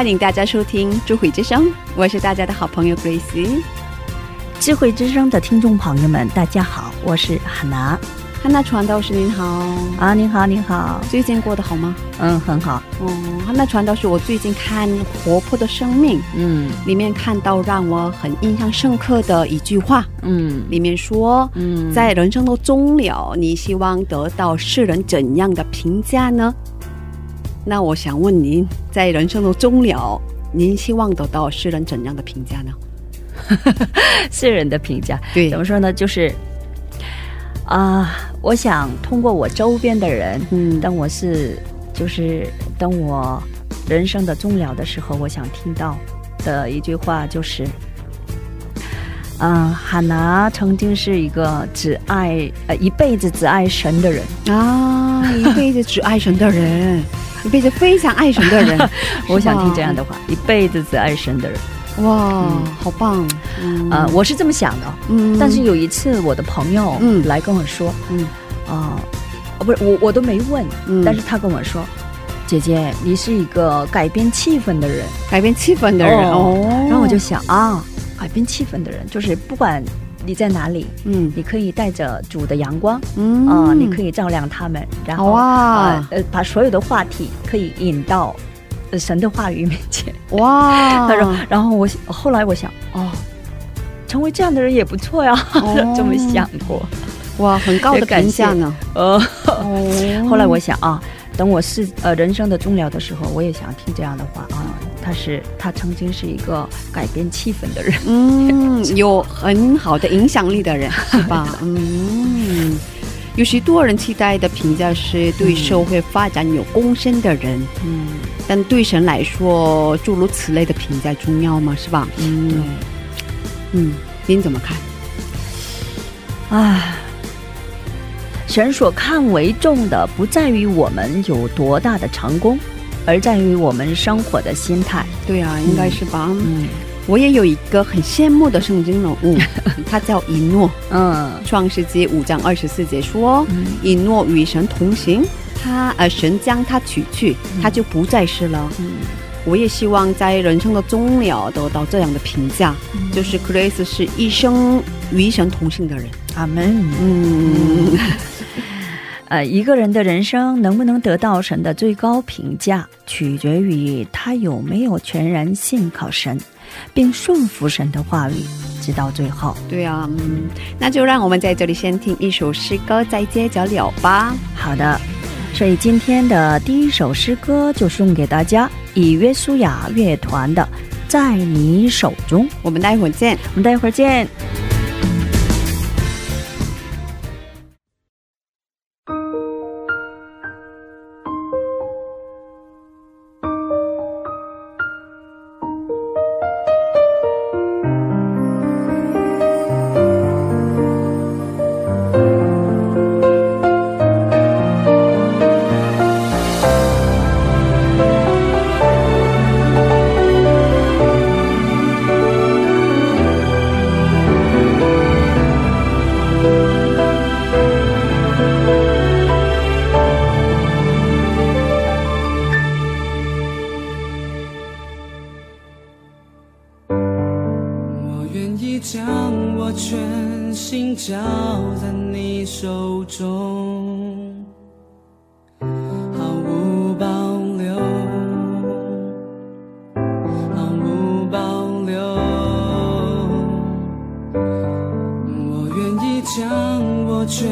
欢迎大家收听《智慧之声》，我是大家的好朋友 Grace。智慧之声的听众朋友们，大家好，我是汉娜。汉娜传道士您好，啊，您好，您好，最近过得好吗？嗯，很好，哦，汉娜传道士，我最近看《活泼的生命》嗯。里面看到让我很印象深刻的一句话，嗯。里面说，嗯，在人生的终了，你希望得到世人怎样的评价呢？那我想问您，在人生的终了，您希望得到世人怎样的评价呢？世人的评价对怎么说呢？就是啊、我想通过我周边的人，嗯当我是就是当我人生的终了的时候，我想听到的一句话就是。嗯，哈娜曾经是一个只爱呃一辈子只爱神的人，啊，一辈子只爱神的人，一辈子非常爱神的人，我想听这样的话，一辈子只爱神的人。哇，好棒！嗯。呃，我是这么想的，嗯。但是有一次我的朋友嗯。来跟我说，嗯。啊、哦，不是我我都没问，嗯。但是他跟我说，姐姐你是一个改变气氛的人，改变气氛的人哦，然后我就想啊，改变气氛的人就是不管你在哪里，嗯你可以带着主的阳光嗯啊、你可以照亮他们，然后好啊呃呃把所有的话题可以引到。呃神的话语面前，哇，他说，然后我后来我想，哦，成为这样的人也不错呀，哦 这么想过。哇，很高的感价呢。呃，哦 后来我想啊，等我是呃人生的终了的时候，我也想听这样的话啊。他是他曾经是一个改变气氛的人，嗯，有很好的影响力的人是吧？嗯。有许多人期待的评价是对社会发展有贡献的人，嗯，但对神来说，诸如此类的评价重要吗？是吧？嗯嗯，您怎么看？啊，神所看为重的，不在于我们有多大的成功，而在于我们生活的心态。对啊，应该是吧。嗯我也有一个很羡慕的圣经人物，他叫以诺。嗯创世纪五章二十四节说，嗯以诺与神同行，他呃神将他取去，他就不再是了。嗯我也希望在人生的终了得到这样的评价，就是 Grace 是一生与神同行的人。阿门。嗯，呃，一个人的人生能不能得到神的最高评价，取决于他有没有全然信靠神，并顺服神的话语，直到最后。对啊，嗯，那就让我们在这里先听一首诗歌，再接着聊吧。好的，所以今天的第一首诗歌就送给大家，以约书亚乐团的《在你手中》。我们待会儿见。我们待会儿见。将我全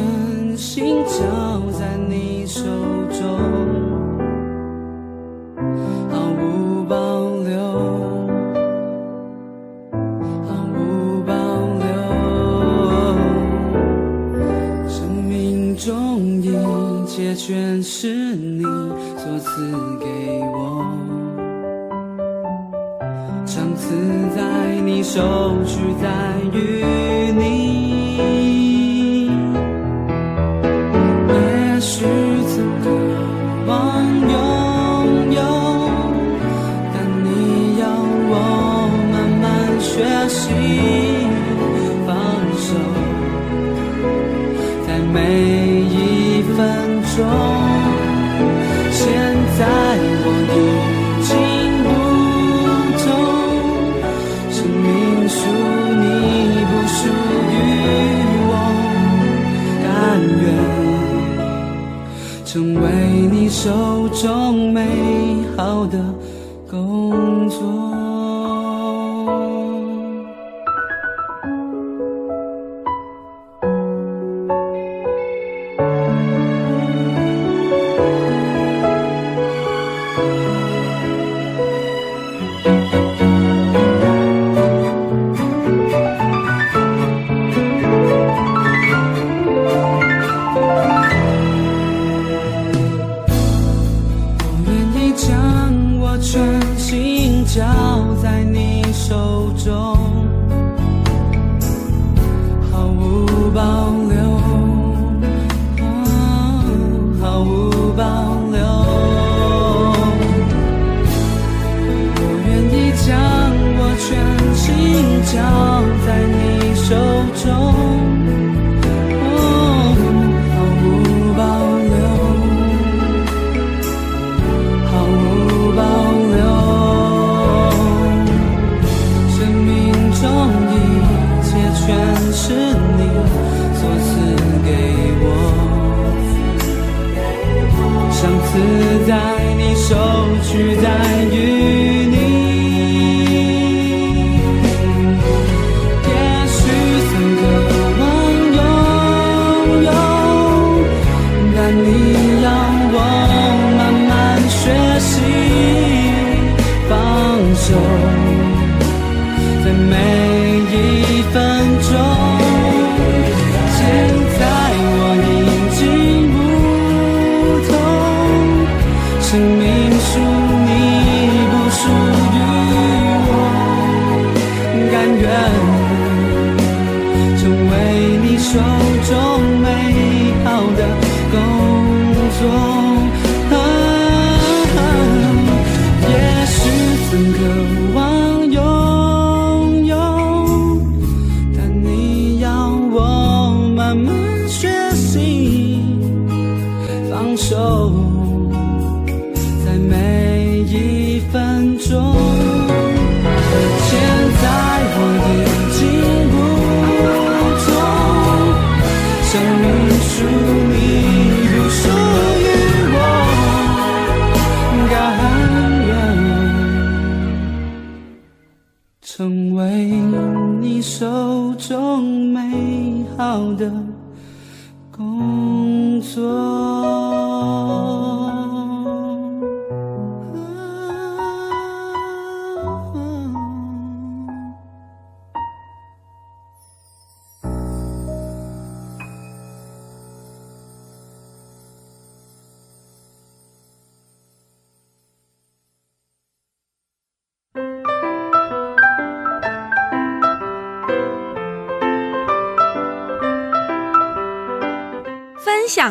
心交在你手中，毫无保留，毫无保留。生命中一切全是你所赐给我，长此在你手，取在。但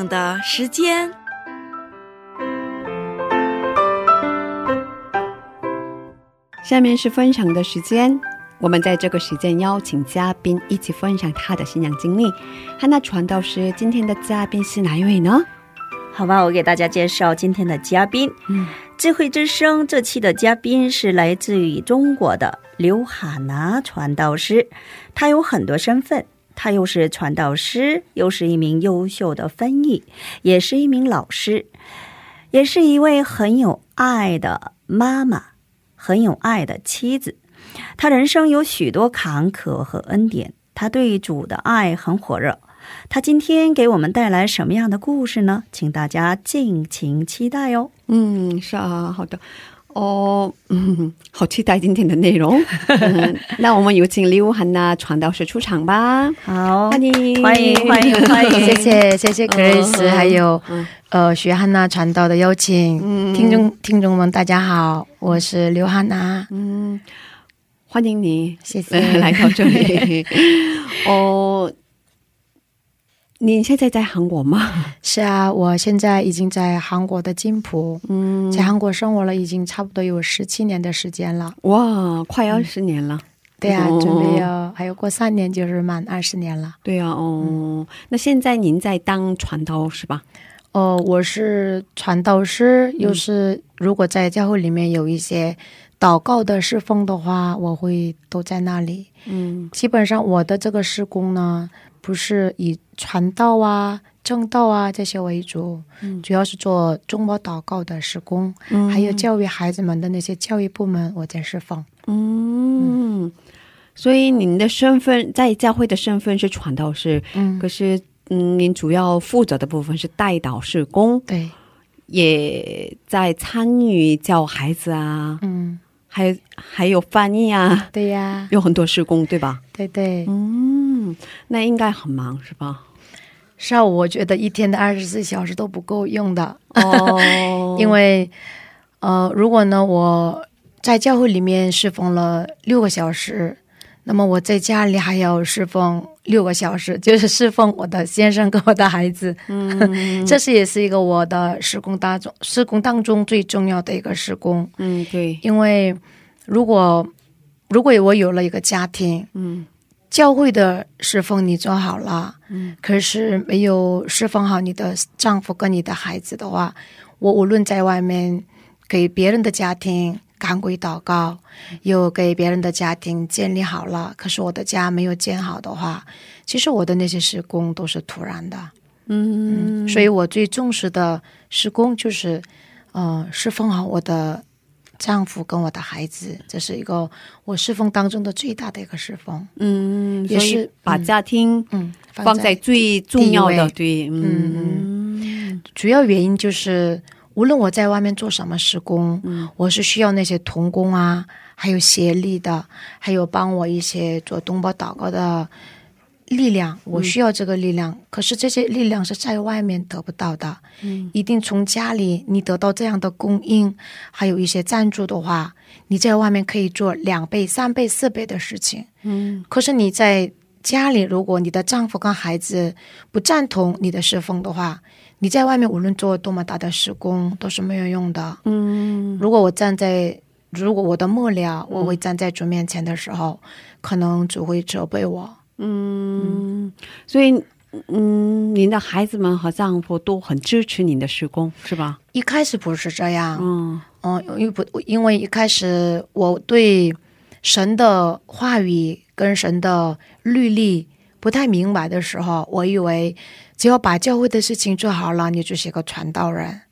的时间。下面是分享的时间，我们在这个时间邀请嘉宾一起分享他的信仰经历。汉娜传道师，今天的嘉宾是哪一位呢？好吧，我给大家介绍今天的嘉宾。嗯，智慧之声这期的嘉宾是来自于中国的刘哈娜传道师，他有很多身份，他又是传道师，又是一名优秀的翻译，也是一名老师，也是一位很有爱的妈妈，很有爱的妻子。他人生有许多坎坷和恩典，他对主的爱很火热。他今天给我们带来什么样的故事呢？请大家敬请期待哦。嗯，是啊，好的。哦，嗯，好期待今天的内容。嗯，那我们有请刘汉娜传道士出场吧。好，欢迎，欢迎，欢迎，欢迎！谢谢谢谢 Grace，、嗯还有、嗯呃徐汉娜传道的邀请，嗯听众听众们大家好，我是刘汉娜，嗯，欢迎你。谢谢。来到这里。哦，您现在在韩国吗？是啊，我现在已经在韩国的金浦，嗯，在韩国生活了已经差不多有十七年的时间了。哇，快二十年了。对啊，哦准备要还有过三年就是满二十年了。对啊，哦，那现在您在当传道是吧？哦，我是传道师，又是如果在教会里面有一些祷告的侍奉的话，我会都在那里。嗯基本上我的这个施工呢，不是以传道啊、正道啊这些为主，嗯。主要是做中国祷告的施工，嗯。还有教育孩子们的那些教育部门，我在侍奉。嗯，所以您的身份在教会的身份是传道士，嗯。可，是嗯，您主要负责的部分是带导施工，对，也在参与教孩子啊，嗯，还还有翻译啊，对呀，有很多施工，对吧？对对，嗯，那应该很忙是吧？是啊，我觉得一天的二十四小时都不够用的。哦 因为，呃，如果呢我在教会里面侍奉了六个小时，那么我在家里还要侍奉六个小时，就是侍奉我的先生跟我的孩子。嗯 这是也是一个我的施工当中施工当中最重要的一个施工，嗯，对，因为如果如果我有了一个家庭，嗯教会的侍奉你做好了，嗯，可是没有侍奉好你的丈夫跟你的孩子的话，我无论在外面给别人的家庭赶鬼祷告，又给别人的家庭建立好了，可是我的家没有建好的话，其实我的那些施工都是突然的。嗯，所以我最重视的施工就是，呃，侍奉好我的丈夫跟我的孩子，这是一个我侍奉当中的最大的一个侍奉。嗯，也是把嗯家庭嗯，放在最重要的，对，嗯。主要原因就是，无论我在外面做什么施工，嗯。我是需要那些童工啊，还有协力的，还有帮我一些做东宝祷告的力量，我需要这个力量。可是这些力量是在外面得不到的，嗯一定从家里你得到这样的供应，还有一些赞助的话，你在外面可以做两倍、三倍、四倍的事情。嗯可是你在家里，如果你的丈夫跟孩子不赞同你的侍奉的话，你在外面无论做多么大的施工都是没有用的。嗯如果我站在，如果我的末了，我会站在主面前的时候，可能主会责备我。嗯，所以嗯，您的孩子们和丈夫都很支持您的施工，是吧？一开始不是这样，嗯嗯，因为不，因为一开始我对神的话语跟神的律例不太明白的时候，我以为只要把教会的事情做好了，你就是一个传道人。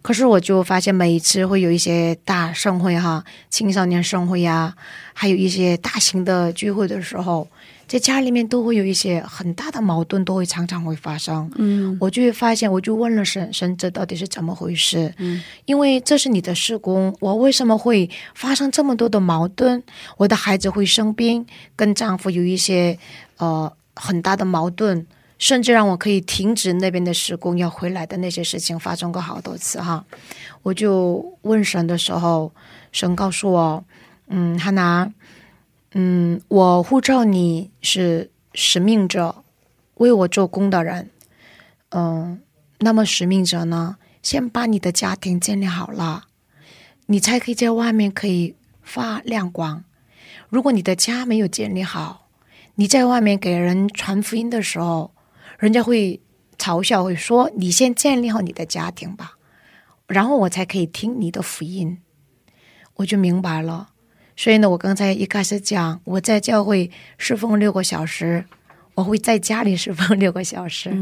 可是我就发现，每一次会有一些大盛会哈，青少年盛会呀，还有一些大型的聚会的时候，在家里面都会有一些很大的矛盾，都会常常会发生。嗯我就会发现，我就问了神，神这到底是怎么回事？嗯，因为这是你的施工，我为什么会发生这么多的矛盾？我的孩子会生病，跟丈夫有一些呃很大的矛盾，甚至让我可以停止那边的施工，要回来的那些事情发生过好多次哈。我就问神的时候，神告诉我，嗯，哈娜，嗯，我呼召你是使命者，为我做工的人。嗯，那么使命者呢，先把你的家庭建立好了，你才可以在外面可以发亮光。如果你的家没有建立好，你在外面给人传福音的时候，人家会嘲笑，会说你先建立好你的家庭吧，然后我才可以听你的福音。我就明白了。所以呢，我刚才一开始讲，我在教会侍奉六个小时，我会在家里侍奉六个小时。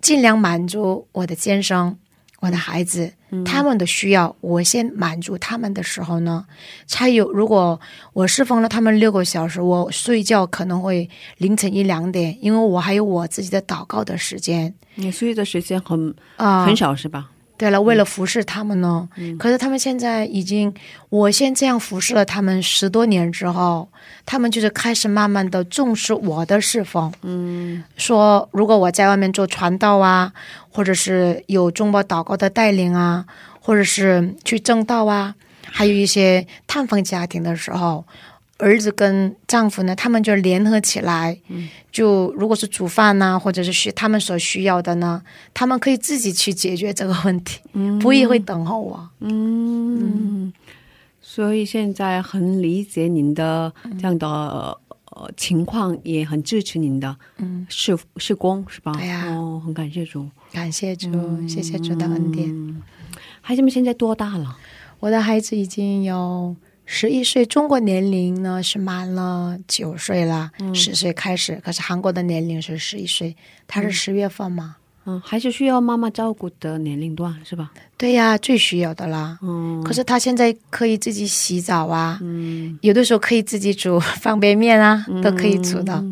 尽量满足我的先生、我的孩子、他们的需要，我先满足他们的时候呢，才有。如果我侍奉了他们六个小时，我睡觉可能会凌晨一两点，因为我还有我自己的祷告的时间你睡的时间很啊、很少是吧？对了，为了服侍他们呢，可是他们现在已经，我先这样服侍了他们十多年之后，他们就是开始慢慢的重视我的侍奉。嗯，说如果我在外面做传道啊，或者是有中国祷告的带领啊，或者是去正道啊，还有一些探访家庭的时候。儿子跟丈夫呢，他们就联合起来，就如果是煮饭呐，或者是需他们所需要的呢，他们可以自己去解决这个问题，不也会等候我。嗯，所以现在很理解您的这样的呃情况，也很支持您的嗯事事工是吧？对呀，哦，很感谢主，感谢主，谢谢主的恩典。孩子们现在多大了？我的孩子已经有。十一岁，中国年龄呢是满了九岁了，十岁开始。可是韩国的年龄是十一岁，他是十月份嘛，嗯，还是需要妈妈照顾的年龄段是吧？对呀，最需要的啦。嗯，可是他现在可以自己洗澡啊，嗯，有的时候可以自己煮 方便面啊，都可以煮的，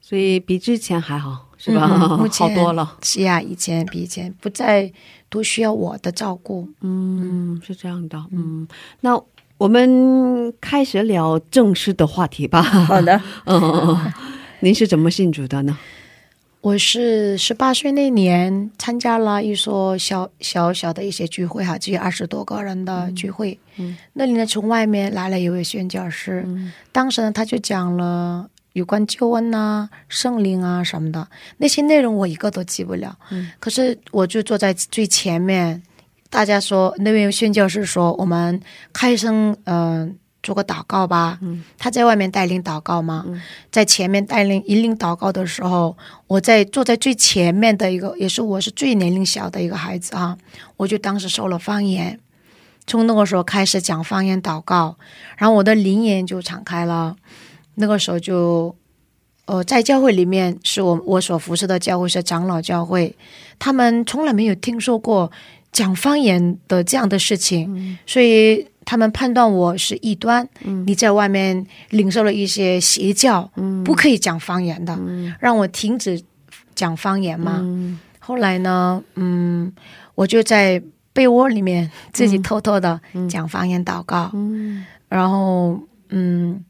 所以比之前还好是吧？目 前好多了。是呀，以前比以前不再都需要我的照顾。嗯，是这样的。嗯，那。我们开始聊正式的话题吧。好的，嗯，您是怎么信主的呢？我是十八岁那年参加了一所小小小的一些聚会哈，只有二十多个人的聚会。嗯，那里呢，从外面来了一位宣教师，当时呢，他就讲了有关救恩呐、圣灵啊什么的那些内容，我一个都记不了。嗯，可是我就坐在最前面。大家说那位宣教士说：“我们开声，嗯，做个祷告吧。”嗯，他在外面带领祷告嘛，在前面带领引领祷告的时候，我在坐在最前面的一个，也是我是最年龄小的一个孩子啊，我就当时受了方言，从那个时候开始讲方言祷告，然后我的灵眼就敞开了。那个时候就，呃，在教会里面是我我所服侍的教会是长老教会，他们从来没有听说过。讲方言的这样的事情，所以他们判断我是异端。你在外面领受了一些邪教，不可以讲方言的，让我停止讲方言嘛。后来呢，嗯，我就在被窝里面自己偷偷的讲方言祷告，然后嗯。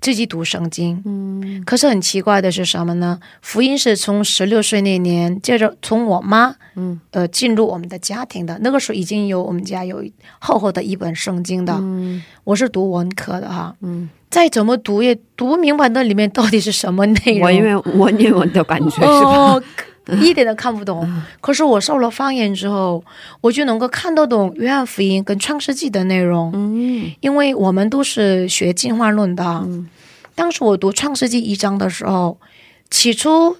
自己读圣经，嗯，可是很奇怪的是什么呢？福音是从十六岁那年，接着从我妈，嗯，呃，进入我们的家庭的。那个时候已经有我们家有厚厚的一本圣经的，嗯，我是读文科的哈，嗯，再怎么读也读不明白那里面到底是什么内容，我因为文言文的感觉是吧？一点都看不懂，可是我受了方言之后，我就能够看得懂约翰福音跟创世纪的内容。嗯，因为我们都是学进化论的。当时我读创世纪一章的时候，起初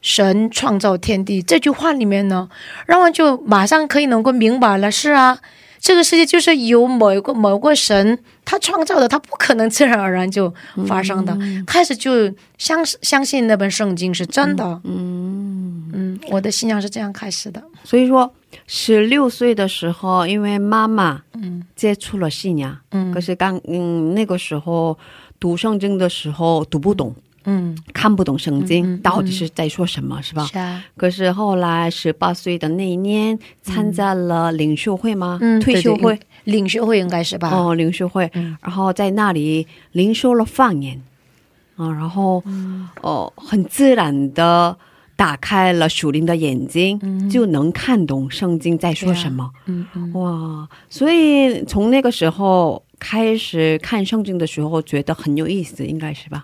神创造天地这句话里面呢，让我就马上可以能够明白了。是啊。这个世界就是由某一个某个神他创造的，他不可能自然而然就发生的。开始就相相信那本圣经是真的。嗯嗯，我的信仰是这样开始的。所以说，十六岁的时候，因为妈妈嗯接触了信仰，嗯，可是刚嗯那个时候读圣经的时候读不懂。嗯，看不懂圣经到底是在说什么，是吧？是啊。可是后来十八岁的那一年，参加了领袖会吗？嗯，退休会，领袖会应该是吧？哦，领袖会。然后在那里领受了方言，啊，然后哦，很自然的打开了属灵的眼睛，就能看懂圣经在说什么。嗯嗯。哇，所以从那个时候开始看圣经的时候，觉得很有意思，应该是吧？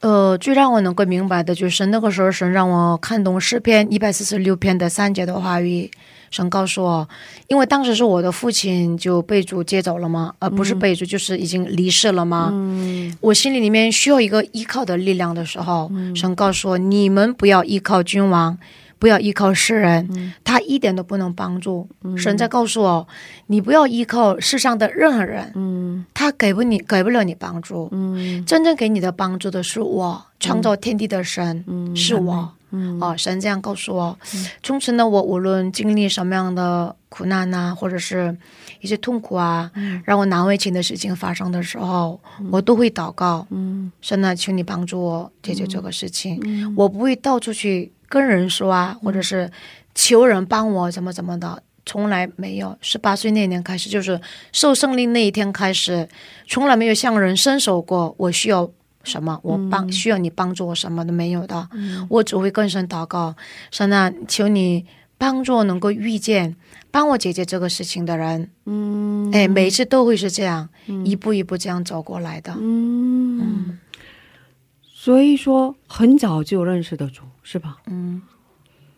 呃，最让我能够明白的就是那个时候，神让我看懂诗篇一百四十六篇的三节的话语。神告诉我，因为当时是我的父亲就被主接走了嘛，而不是被主，就是已经离世了嘛。嗯，我心里里面需要一个依靠的力量的时候，神告诉我，你们不要依靠君王。不要依靠世人，他一点都不能帮助。神在告诉我，你不要依靠世上的任何人，他给不你给不了你帮助。真正给你的帮助的是我，创造天地的神，是我。哦，神这样告诉我。从此呢，我无论经历什么样的苦难呐，或者是一些痛苦啊，让我难为情的事情发生的时候，我都会祷告。神啊，求你帮助我解决这个事情。我不会到处去。跟人说啊，或者是求人帮我怎么怎么的，从来没有。十八岁那年开始，就是受圣灵那一天开始，从来没有向人伸手过。我需要什么，我帮、需要你帮助我什么都没有的。我只会跟神祷告，神啊，求你帮助我能够遇见帮我解决这个事情的人。嗯，哎，每次都会是这样，一步一步这样走过来的。嗯，所以说很早就认识的主是吧？嗯，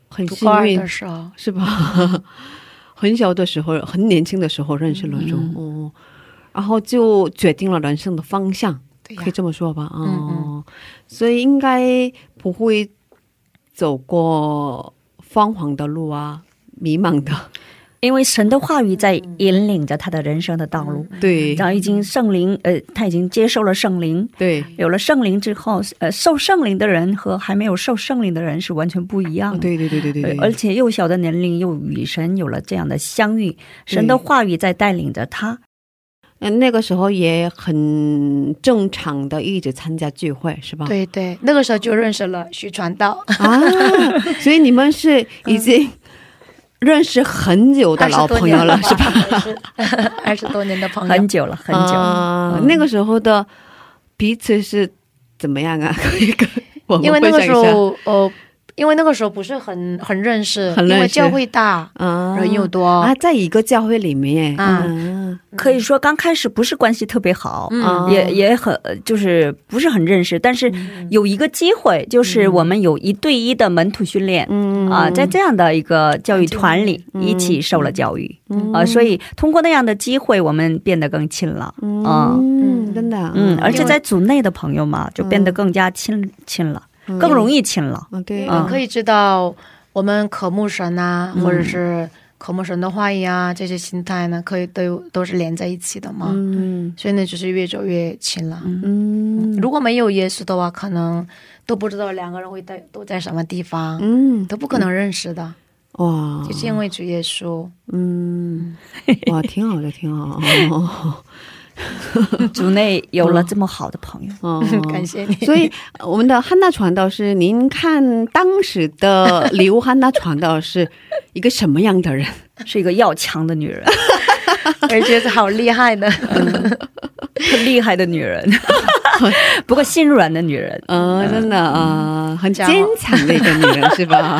很幸运的时候，是吧？很小的时候，很年轻的时候认识了主，哦，然后就决定了人生的方向，对可以这么说吧？哦，嗯所以应该不会走过彷徨的路啊，迷茫的，因为神的话语在引领着他的人生的道路，对然后已经圣灵，呃，他已经接受了圣灵，对。有了圣灵之后，呃，受圣灵的人和还没有受圣灵的人是完全不一样的。哦对对对对对对，呃而且幼小的年龄又与神有了这样的相遇，神的话语在带领着他。嗯，那个时候也很正常的一直参加聚会，是吧？对对，那个时候就认识了徐传道，啊，所以你们是已经认识很久的老朋友了，是吧？二十多年的朋友很，久了，很久了。嗯啊那个时候的彼此是怎么样啊？可以跟我们因为那个时候，呃，因为那个时候不是很很认识，很认识。因为教会大，啊。人又多，啊，在一个教会里面，啊。嗯可以说刚开始不是关系特别好，嗯。也也很就是不是很认识，但是有一个机会，就是我们有一对一的门徒训练。嗯。啊，在这样的一个教育团里，一起受了教育，啊，所以通过那样的机会，我们变得更亲了，啊，嗯，真的啊，嗯，而且在组内的朋友嘛，就变得更加亲亲了，更容易亲了，嗯，对。嗯。你可以知道我们渴慕神啊，或者是渴慕神的话语啊，这些心态呢，可以都都是连在一起的嘛。嗯。所以呢，就是越走越亲了。嗯。如果没有耶稣的话，可能都不知道两个人会在都在什么地方，嗯，都不可能认识的。哇，就是因为主耶稣，嗯，哇，挺好的，挺好，哦 组内有了这么好的朋友，哦，感谢你。所以呃我们的汉娜传道是，您看当时的礼物汉娜传道是一个什么样的人？是一个要强的女人，而且是好厉害的，很厉害的女人，不过心软的女人，嗯，真的啊、呃很坚强的一个女人是吧？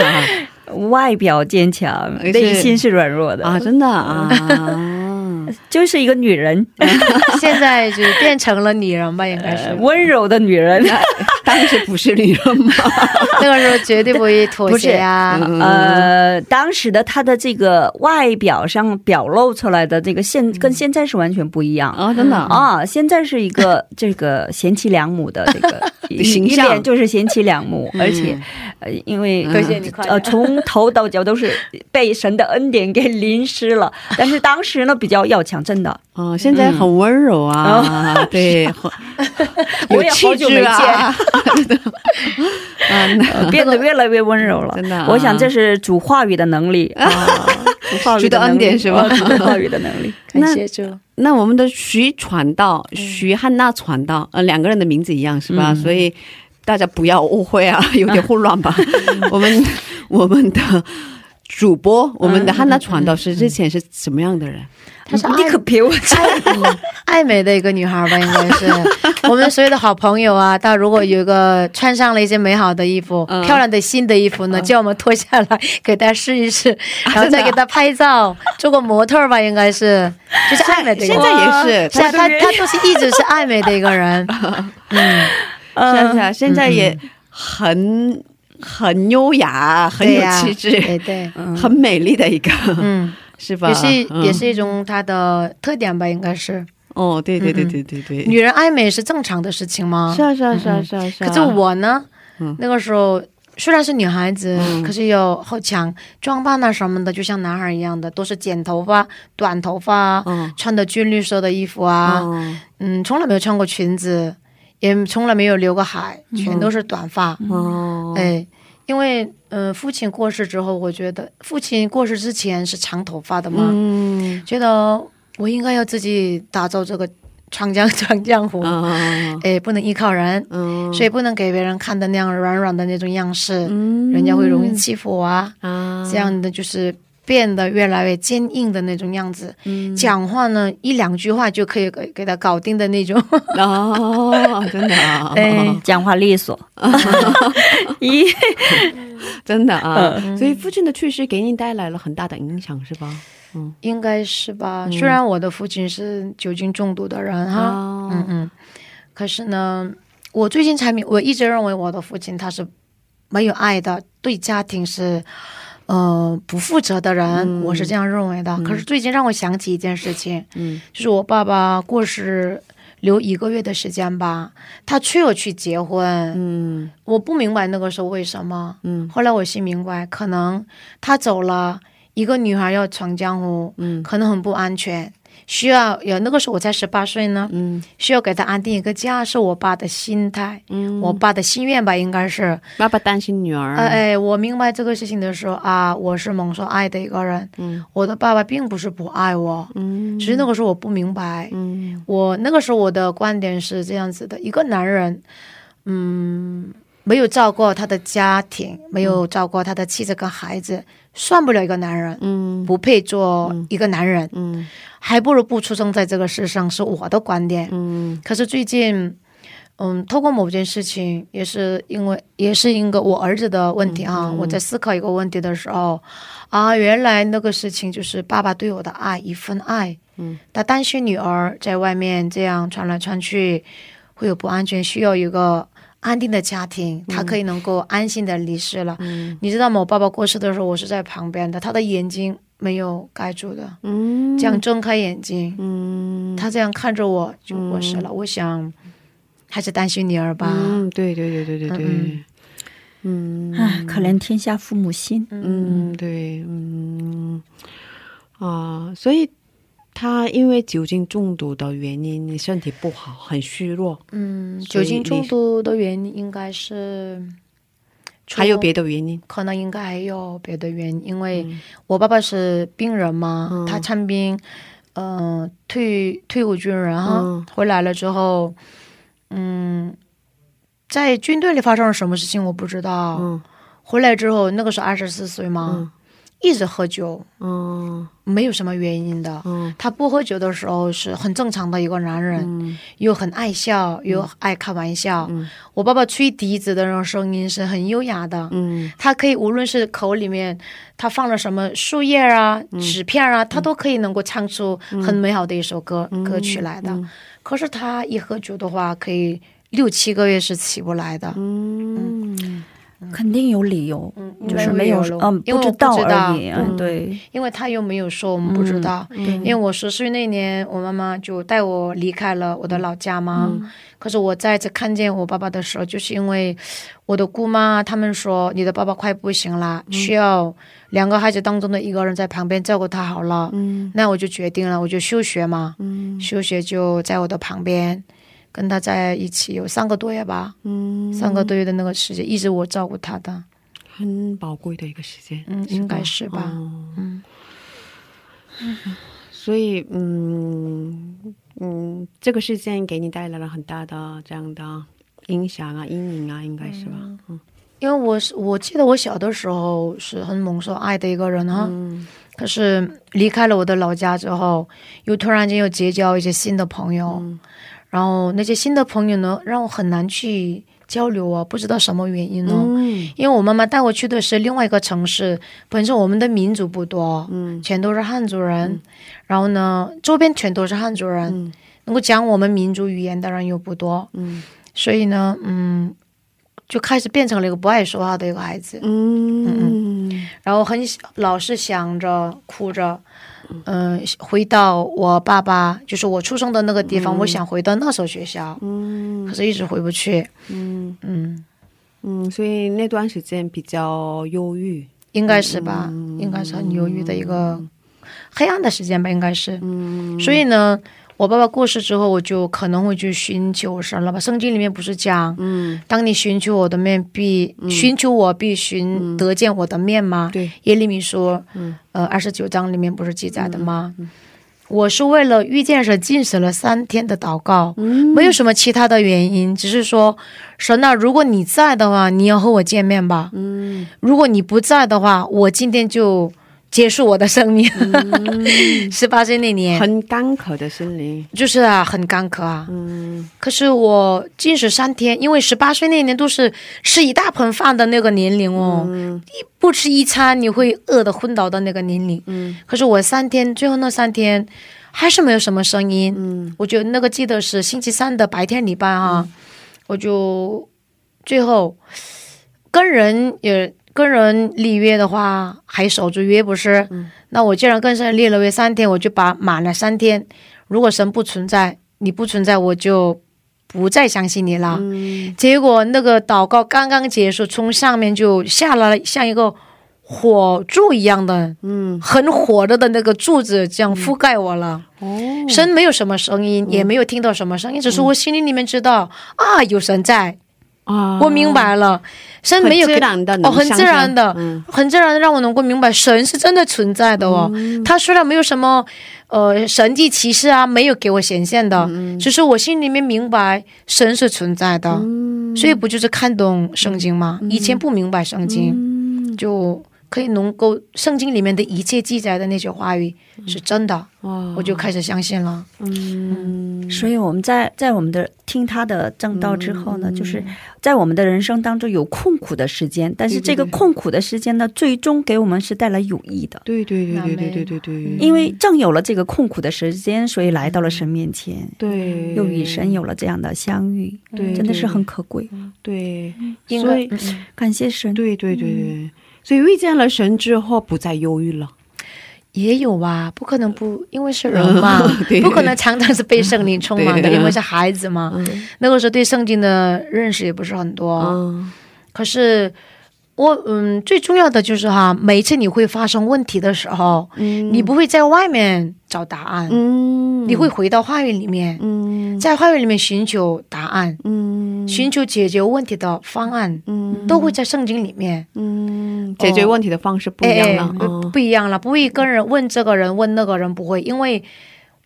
外表坚强，内心是软弱的。啊，真的啊，就是一个女人，现在就变成了女人吧，应该是。温柔的女人。当时不是女人吗？那个时候绝对不会妥协啊。嗯。呃，当时的她的这个外表上表露出来的这个现跟现在是完全不一样。啊，真的啊，啊，现在是一个 这个贤妻良母的这个 形象。就是贤妻良母，而且呃，因为呃，从头到脚都是被神的恩典给淋湿了。但是当时呢，比较要强，真的，哦，现在很温柔啊，对，我也好有气久没质啊，变得越来越温柔了。真的啊我想这是主话语的能力啊，主话语的恩能力典是吧呃主话语的能力。感谢主。那我们的徐传道、徐汉娜传道，呃，两个人的名字一样是吧？嗯所以大家不要误会啊，有点混乱吧？我们我们的主播，我们的汉娜传道师之前是什么样的人？她是你可别我讲，爱爱美的一个女孩吧，应该是。我们所有的好朋友啊。她如果有一个穿上了一些美好的衣服、嗯。漂亮的新的衣服呢，叫我们脱下来给她试一试，然后再给她拍照，做个模特吧，应该是。就是爱美的一个现人。在也是，是啊，她她都是一直是爱美的一个人。嗯，是啊是啊，现在也很很优雅，很有气质，对对，很美丽的一个，嗯，是吧？也是嗯也是一种她的特点吧，应该是。哦，对对对对对对，女人爱美是正常的事情吗？是啊是啊是啊是啊是啊。可是我呢，嗯。那个时候虽然是女孩子，嗯。可是有好强装扮啊什么的，就像男孩一样的，都是剪头发、短头发啊，嗯。穿的军绿色的衣服啊，哦嗯，从来没有穿过裙子，也从来没有留过海，全都是短发。哦，哎，因为嗯、呃父亲过世之后，我觉得父亲过世之前是长头发的嘛，嗯觉得我应该要自己打造这个长江 长江湖，嗯哎，不能依靠人。嗯，所以不能给别人看的那样软软的那种样式，嗯人家会容易欺负我啊。啊这样的就是变得越来越坚硬的那种样子。嗯讲话呢，一两句话就可以给给他搞定的那种。哦，真的啊，哎讲话利索。咦，真的啊，嗯所以父亲的去世给你带来了很大的影响，是吧？应该是吧？嗯虽然我的父亲是酒精中毒的人哈，啊，嗯嗯，可是呢，我最近才明，我一直认为我的父亲他是没有爱的，对家庭是呃不负责的人，嗯。我是这样认为的。嗯。可是最近让我想起一件事情，嗯。就是我爸爸过世留一个月的时间吧，他催我去结婚，嗯。我不明白那个时候为什么。嗯。后来我心明白，可能他走了，一个女孩要闯江湖，嗯。可能很不安全，需要有那个时候我才十八岁呢，嗯。需要给他安定一个家，是我爸的心态，嗯，我爸的心愿吧，应该是。爸爸担心女儿，呃，哎，我明白这个事情的时候啊，我是蒙受爱的一个人，嗯。我的爸爸并不是不爱我，嗯，只是那个时候我不明白，嗯。我那个时候我的观点是这样子的：一个男人，嗯，没有照顾他的家庭，没有照顾他的妻子跟孩子，算不了一个男人，嗯。不配做一个男人，嗯。还不如不出生在这个世上，是我的观点。嗯。可是最近，嗯，透过某件事情，也是因为也是因为我儿子的问题啊，我在思考一个问题的时候，啊，原来那个事情就是爸爸对我的爱，一份爱。嗯，他担心女儿在外面这样穿来穿去会有不安全，需要一个安定的家庭，他可以能够安心的离世了。嗯你知道吗？我爸爸过世的时候，我是在旁边的，他的眼睛没有盖住的，嗯，这样睁开眼睛，嗯，他这样看着我就过世了。我想还是担心女儿吧。嗯，对对对对对对嗯，嗯唉，可怜天下父母心。嗯，对，嗯啊，所以他因为酒精中毒的原因，你身体不好，很虚弱，嗯，酒精中毒的原因应该是，还有别的原因？可能应该还有别的原因，因为嗯。我爸爸是病人嘛，嗯。他参兵，嗯、退退伍军人哈，嗯。回来了之后，嗯，在军队里发生了什么事情我不知道。嗯。回来之后，那个时候二十四岁嘛，嗯一直喝酒，嗯。没有什么原因的。嗯。他不喝酒的时候是很正常的一个男人，嗯。又很爱笑，又爱开玩笑。嗯。我爸爸吹笛子的那种声音是很优雅的，嗯。他可以无论是口里面他放了什么树叶啊、嗯。纸片啊，他都可以能够唱出很美好的一首歌、嗯。歌曲来的。嗯。可是他一喝酒的话，可以六七个月是起不来的。嗯。肯定有理由，嗯，就是没有了嗯因为我不知道知道而已。嗯，嗯对，因为他又没有说，我们不知道。嗯因为我十岁那年，我妈妈就带我离开了我的老家嘛。嗯可是我再次看见我爸爸的时候，就是因为我的姑妈他们说你的爸爸快不行了，嗯需要两个孩子当中的一个人在旁边照顾他好了。嗯那我就决定了，我就休学嘛，嗯休学就在我的旁边，跟他在一起有三个多月吧，嗯，三个多月的那个时间，一直我照顾他的。很宝贵的一个时间，嗯，应该是吧。哦。嗯。所以，嗯嗯，这个事件给你带来了很大的这样的影响啊、阴影啊，应该是吧？嗯。因为我是我记得我小的时候是很蒙受爱的一个人哈，嗯。可是离开了我的老家之后，又突然间又结交一些新的朋友，嗯。然后那些新的朋友呢，让我很难去交流啊，不知道什么原因呢？嗯。因为我妈妈带我去的是另外一个城市，本身我们的民族不多，嗯。全都是汉族人，然后呢，周边全都是汉族人，嗯。能够讲我们民族语言的人又不多，嗯。所以呢，嗯，就开始变成了一个不爱说话的一个孩子，嗯。然后很老是想着哭着，嗯、回到我爸爸就是我出生的那个地方，我想回到那所学校，嗯可是一直回不去，嗯嗯，嗯，所以那段时间比较忧郁。应该是吧，嗯应该是很忧郁的一个黑暗的时间吧，应该是，嗯所以呢。我爸爸过世之后，我就可能会去寻求神了吧？圣经里面不是讲，嗯，当你寻求我的面，必、寻求我，必寻得见我的面吗？对，耶利米说，嗯。呃，二十九章里面不是记载的吗？我是为了遇见神，进食了三天的祷告，嗯。没有什么其他的原因，只是说，神啊，如果你在的话，你要和我见面吧；嗯。如果你不在的话，我今天就结束我的生命。十八、岁那年，很干渴的心灵。就是啊，很干渴啊。嗯可是我禁食三天，因为十八岁那年都是吃一大盆饭的那个年龄哦，嗯一不吃一餐你会饿得昏倒的那个年龄。嗯可是我三天，最后那三天还是没有什么声音。嗯我就那个记得是星期三的白天礼拜哈，我就最后跟人也跟人立约的话，还守住约不是？那我既然跟神立了约三天，我就把满了三天。如果神不存在，你不存在，我就不再相信你了。嗯结果那个祷告刚刚结束，从上面就下来了，像一个火柱一样的，嗯很火热的那个柱子，这样覆盖我了。哦神没有什么声音，也没有听到什么声音，只是我心里里面知道、啊，有神在，啊。我明白了，神没有给很自然的哦，很自然的，嗯。很自然的让我能够明白，神是真的存在的哦。他虽然没有什么呃神迹奇事啊，没有给我显现的，只是我心里面明白神是存在的，所以不就是看懂圣经吗？以前不明白圣经，就可以能够圣经里面的一切记载的那些话语是真的，哇。我就开始相信了。嗯。所以我们在在我们的听他的正道之后呢，就是在我们的人生当中有困苦的时间，但是这个困苦的时间呢，最终给我们是带来有益的。对对对对对对对对因为正有了这个困苦的时间，所以来到了神面前，对。又与神有了这样的相遇，对真的是很可贵。对，应所以感谢神。对对对对，所以遇见了神之后不再忧郁了。也有啊，不可能不，因为是人嘛，对。不可能常常是被圣灵充满的，因为是孩子嘛。那个时候对圣经的认识也不是很多，嗯。可是我嗯，最重要的就是哈，每一次你会发生问题的时候，你不会在外面找答案，嗯。你会回到话语里面，嗯。在话语里面寻求答案，嗯寻求解决问题的方案，嗯。都会在圣经里面。嗯，解决问题的方式不一样了。哎哎嗯。不一样了，不会跟人问这个人问那个人，不会，因为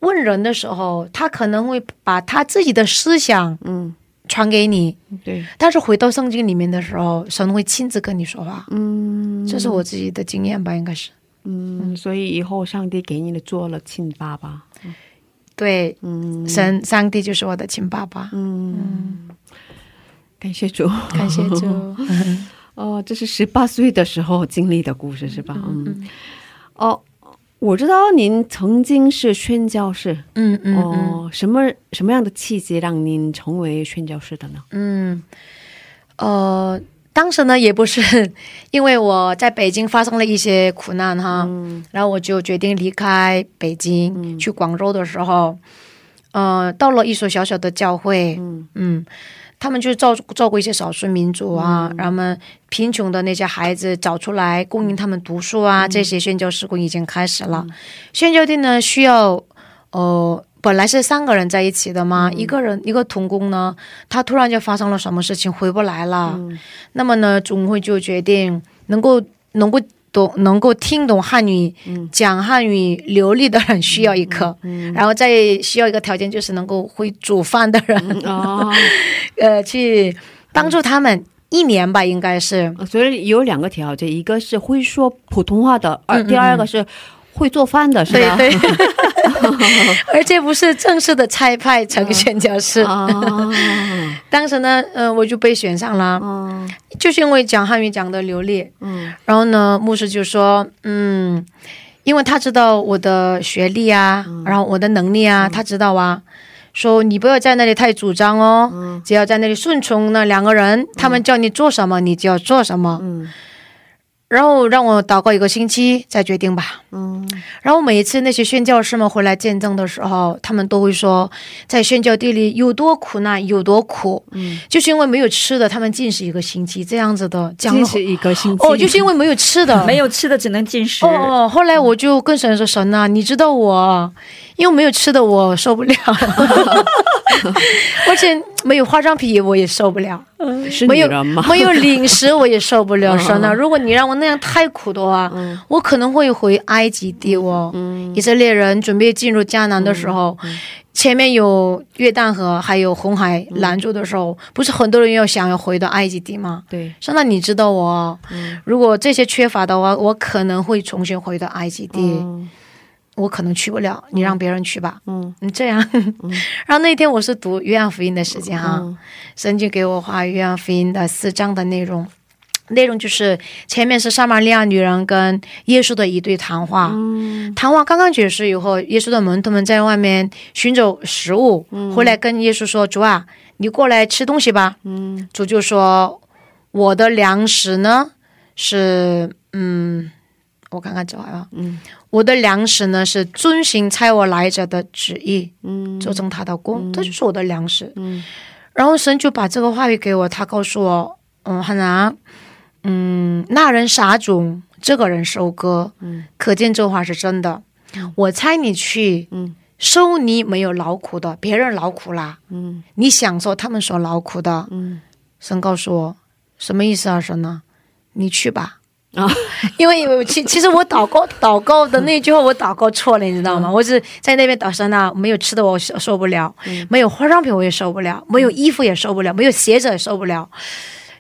问人的时候，他可能会把他自己的思想嗯，传给你，对，但是回到圣经里面的时候，神会亲自跟你说话，嗯。这是我自己的经验吧，应该是。嗯，所以以后上帝给你的做了亲爸爸。对，嗯。神上帝就是我的亲爸爸，嗯，感谢主。感谢主，哦，这是十八岁的时候经历的故事是吧？嗯，哦，我知道您曾经是宣教士。嗯嗯嗯哦，什么什么样的契机让您成为宣教士的呢？嗯，呃。当时呢，也不是因为我在北京发生了一些苦难哈，嗯然后我就决定离开北京、去广州的时候，呃，到了一所小小的教会，嗯他们就照照顾一些少数民族啊，然后们贫穷的那些孩子找出来供应他们读书啊，这些宣教事工已经开始了。宣教队呢需要，呃。本来是三个人在一起的嘛，一个人一个童工呢，他突然就发生了什么事情回不来了，那么呢，总会就决定能够能够懂能够听懂汉语、讲汉语流利的人需要一个，然后再需要一个条件就是能够会煮饭的人，哦，呃，去帮助他们一年吧，应该是。所以有两个条件，一个是会说普通话的，而、第二个是会做饭的，是吧？对对，而且不是正式的差派成选教士。啊，当时呢，呃，我就被选上了，嗯就是因为讲汉语讲的流利。嗯。然后呢，牧师就说，嗯，因为他知道我的学历啊，然后我的能力啊，他知道啊，说你不要在那里太主张哦，只要在那里顺从那两个人，他们叫你做什么，你就要做什么。嗯然后让我祷告一个星期再决定吧。嗯。然后每一次那些宣教师们回来见证的时候，他们都会说，在宣教地里有多苦难，有多苦，嗯，就是因为没有吃的，他们禁食一个星期这样子的，讲了这是一个星期。哦，就是因为没有吃的，没有吃的只能进食。哦哦，后来我就跟神说：“神呐、你知道我，因为没有吃的我受不了，而且没有化妆品我也受不了，是没有？没有零食我也受不了。嗯。神呐、如果你让我那样太苦的话，我可能会回埃及地哦。以色列人准备进入迦南的时候，前面有约旦河，还有红海拦住的时候，不是很多人要想要回到埃及地吗？对，说那你知道我，如果这些缺乏的话，我可能会重新回到埃及地，嗯我可能去不了，你让别人去吧。嗯。你这样，然后那天我是读约翰福音的时间哈，嗯。神就给我画约翰福音的四章的内容，内容就是前面是撒玛利亚女人跟耶稣的一对谈话，嗯。谈话刚刚结束以后，耶稣的门徒们在外面寻找食物，回来跟耶稣说：“主啊，你过来吃东西吧。”嗯。主就说：“我的粮食呢是嗯，我看看这话啊，嗯我的粮食呢是遵循差我来者的旨意，嗯做成他的工，这就是我的粮食。嗯然后神就把这个话语给我，他告诉我，嗯，很难，嗯，那人撒种，这个人收割，嗯，可见这话是真的。我猜你去，嗯，收你没有劳苦的，别人劳苦啦，嗯你享受他们所劳苦的。嗯神告诉我，什么意思啊？神呢？你去吧。啊，因为我其其实我祷告祷告的那句话我祷告错了，你知道吗？我是在那边祷神啊，没有吃的我受受不了，没有化妆品我也受不了，没有衣服也受不了，没有鞋子也受不了。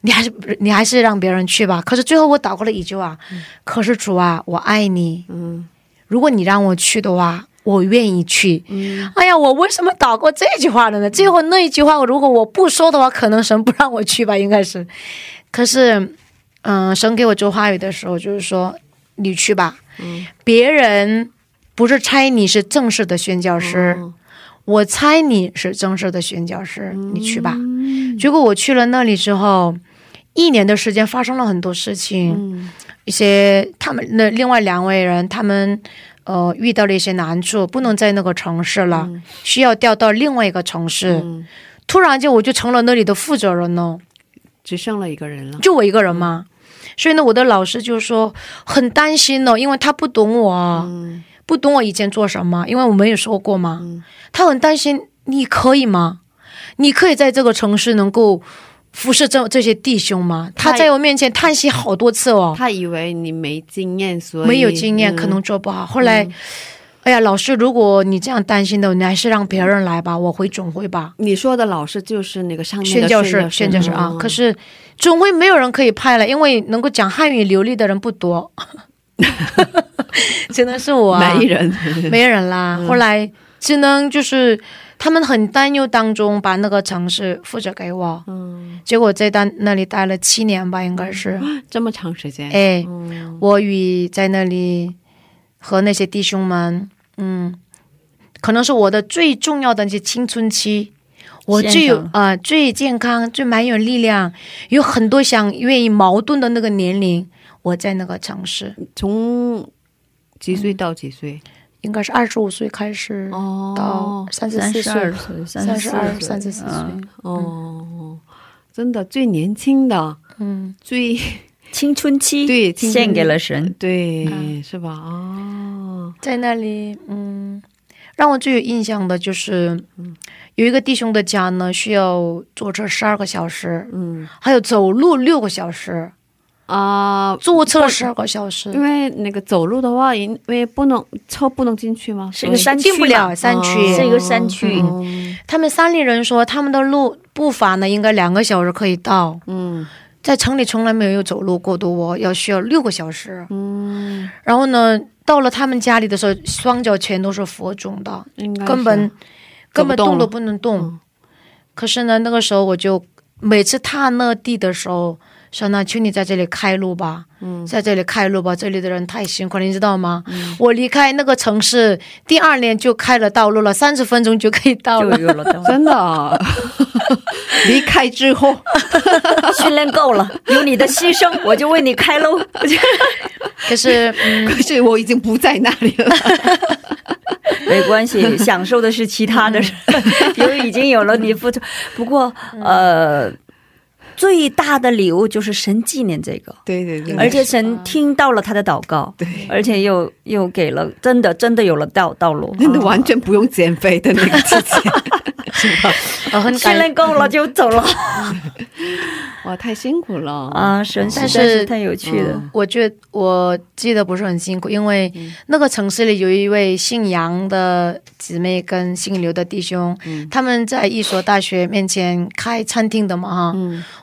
你还是你还是让别人去吧。可是最后我祷告了一句啊，可是主啊，我爱你，嗯如果你让我去的话，我愿意去。嗯哎呀，我为什么祷告这句话了呢？最后那一句话，如果我不说的话，可能神不让我去吧，应该是。可是，嗯、神给我做话语的时候，就是说你去吧。嗯别人不是猜你是正式的宣教师，嗯我猜你是正式的宣教师，你去吧。嗯结果我去了那里之后，一年的时间发生了很多事情。嗯一些他们那另外两位人，他们呃遇到了一些难处，不能在那个城市了，需要调到另外一个城市。嗯，突然间我就成了那里的负责人了，只剩了一个人了。就我一个人嘛。所以呢，我的老师就说很担心呢，因为他不懂我，嗯不懂我以前做什么，因为我没有说过嘛。嗯他很担心，你可以吗？你可以在这个城市能够服侍这这些弟兄吗？他他在我面前叹息好多次哦。他以为你没经验，所以没有经验，嗯可能做不好。后来，哎呀，老师，如果你这样担心的，你还是让别人来吧，我回总会吧。你说的老师就是那个上面的宣教师，宣教师啊，可是总会没有人可以派了，因为能够讲汉语流利的人不多，只能是我、啊，没人，没人啦。后来只能就是他们很担忧当中，把那个城市负责给我，嗯，结果在当那里待了七年吧，应该是。这么长时间，哎，嗯。我与在那里和那些弟兄们，嗯，可能是我的最重要的那些青春期，我最有啊呃最健康、最蛮有力量，有很多想愿意矛盾的那个年龄，我在那个城市，从几岁到几岁？应该是二十五岁开始到哦三十三十四岁二，岁，三十二、三十四岁，嗯。哦，真的最年轻的，嗯，最青春期对献给了神，对，嗯。是吧？哦，在那里，嗯，让我最有印象的就是，有一个弟兄的家呢，需要坐车十二个小时，嗯还有走路六个小时，啊，坐车十二个小时。因，为那个走路的话，因为不能车不能进去吗？是一个山区进不了。山区。是一个山区，嗯。他们山里人说，他们的路步伐呢，应该两个小时可以到，嗯在城里从来没有走路过多我，要需要六个小时。嗯，然后呢，到了他们家里的时候，双脚全都是浮肿的，根本根本动都不能动。嗯可是呢，那个时候我就每次踏那地的时候，说那求你在这里开路吧，嗯在这里开路吧，这里的人太辛苦了，你知道吗？我离开那个城市，第二年就开了道路了，三十分钟就可以到了。就有了道 真的啊，离开之后，训练够了，有你的牺牲，我就为你开路。可是，嗯，可是我已经不在那里了。没关系，享受的是其他的人，因为已经有了你付出。不过，呃，最大的礼物就是神纪念这个，对对对，而且神听到了他的祷告，对，而且又又给了真的真的有了道道路，真的完全不用减肥的那个季节，是吧？训感练够了就走了。哇，太辛苦了。啊！神实但在是是太有趣了。我觉得我记得不是很辛苦，因为那个城市里有一位姓杨的姊妹跟姓刘的弟兄，他们在一所大学面前开餐厅的嘛哈。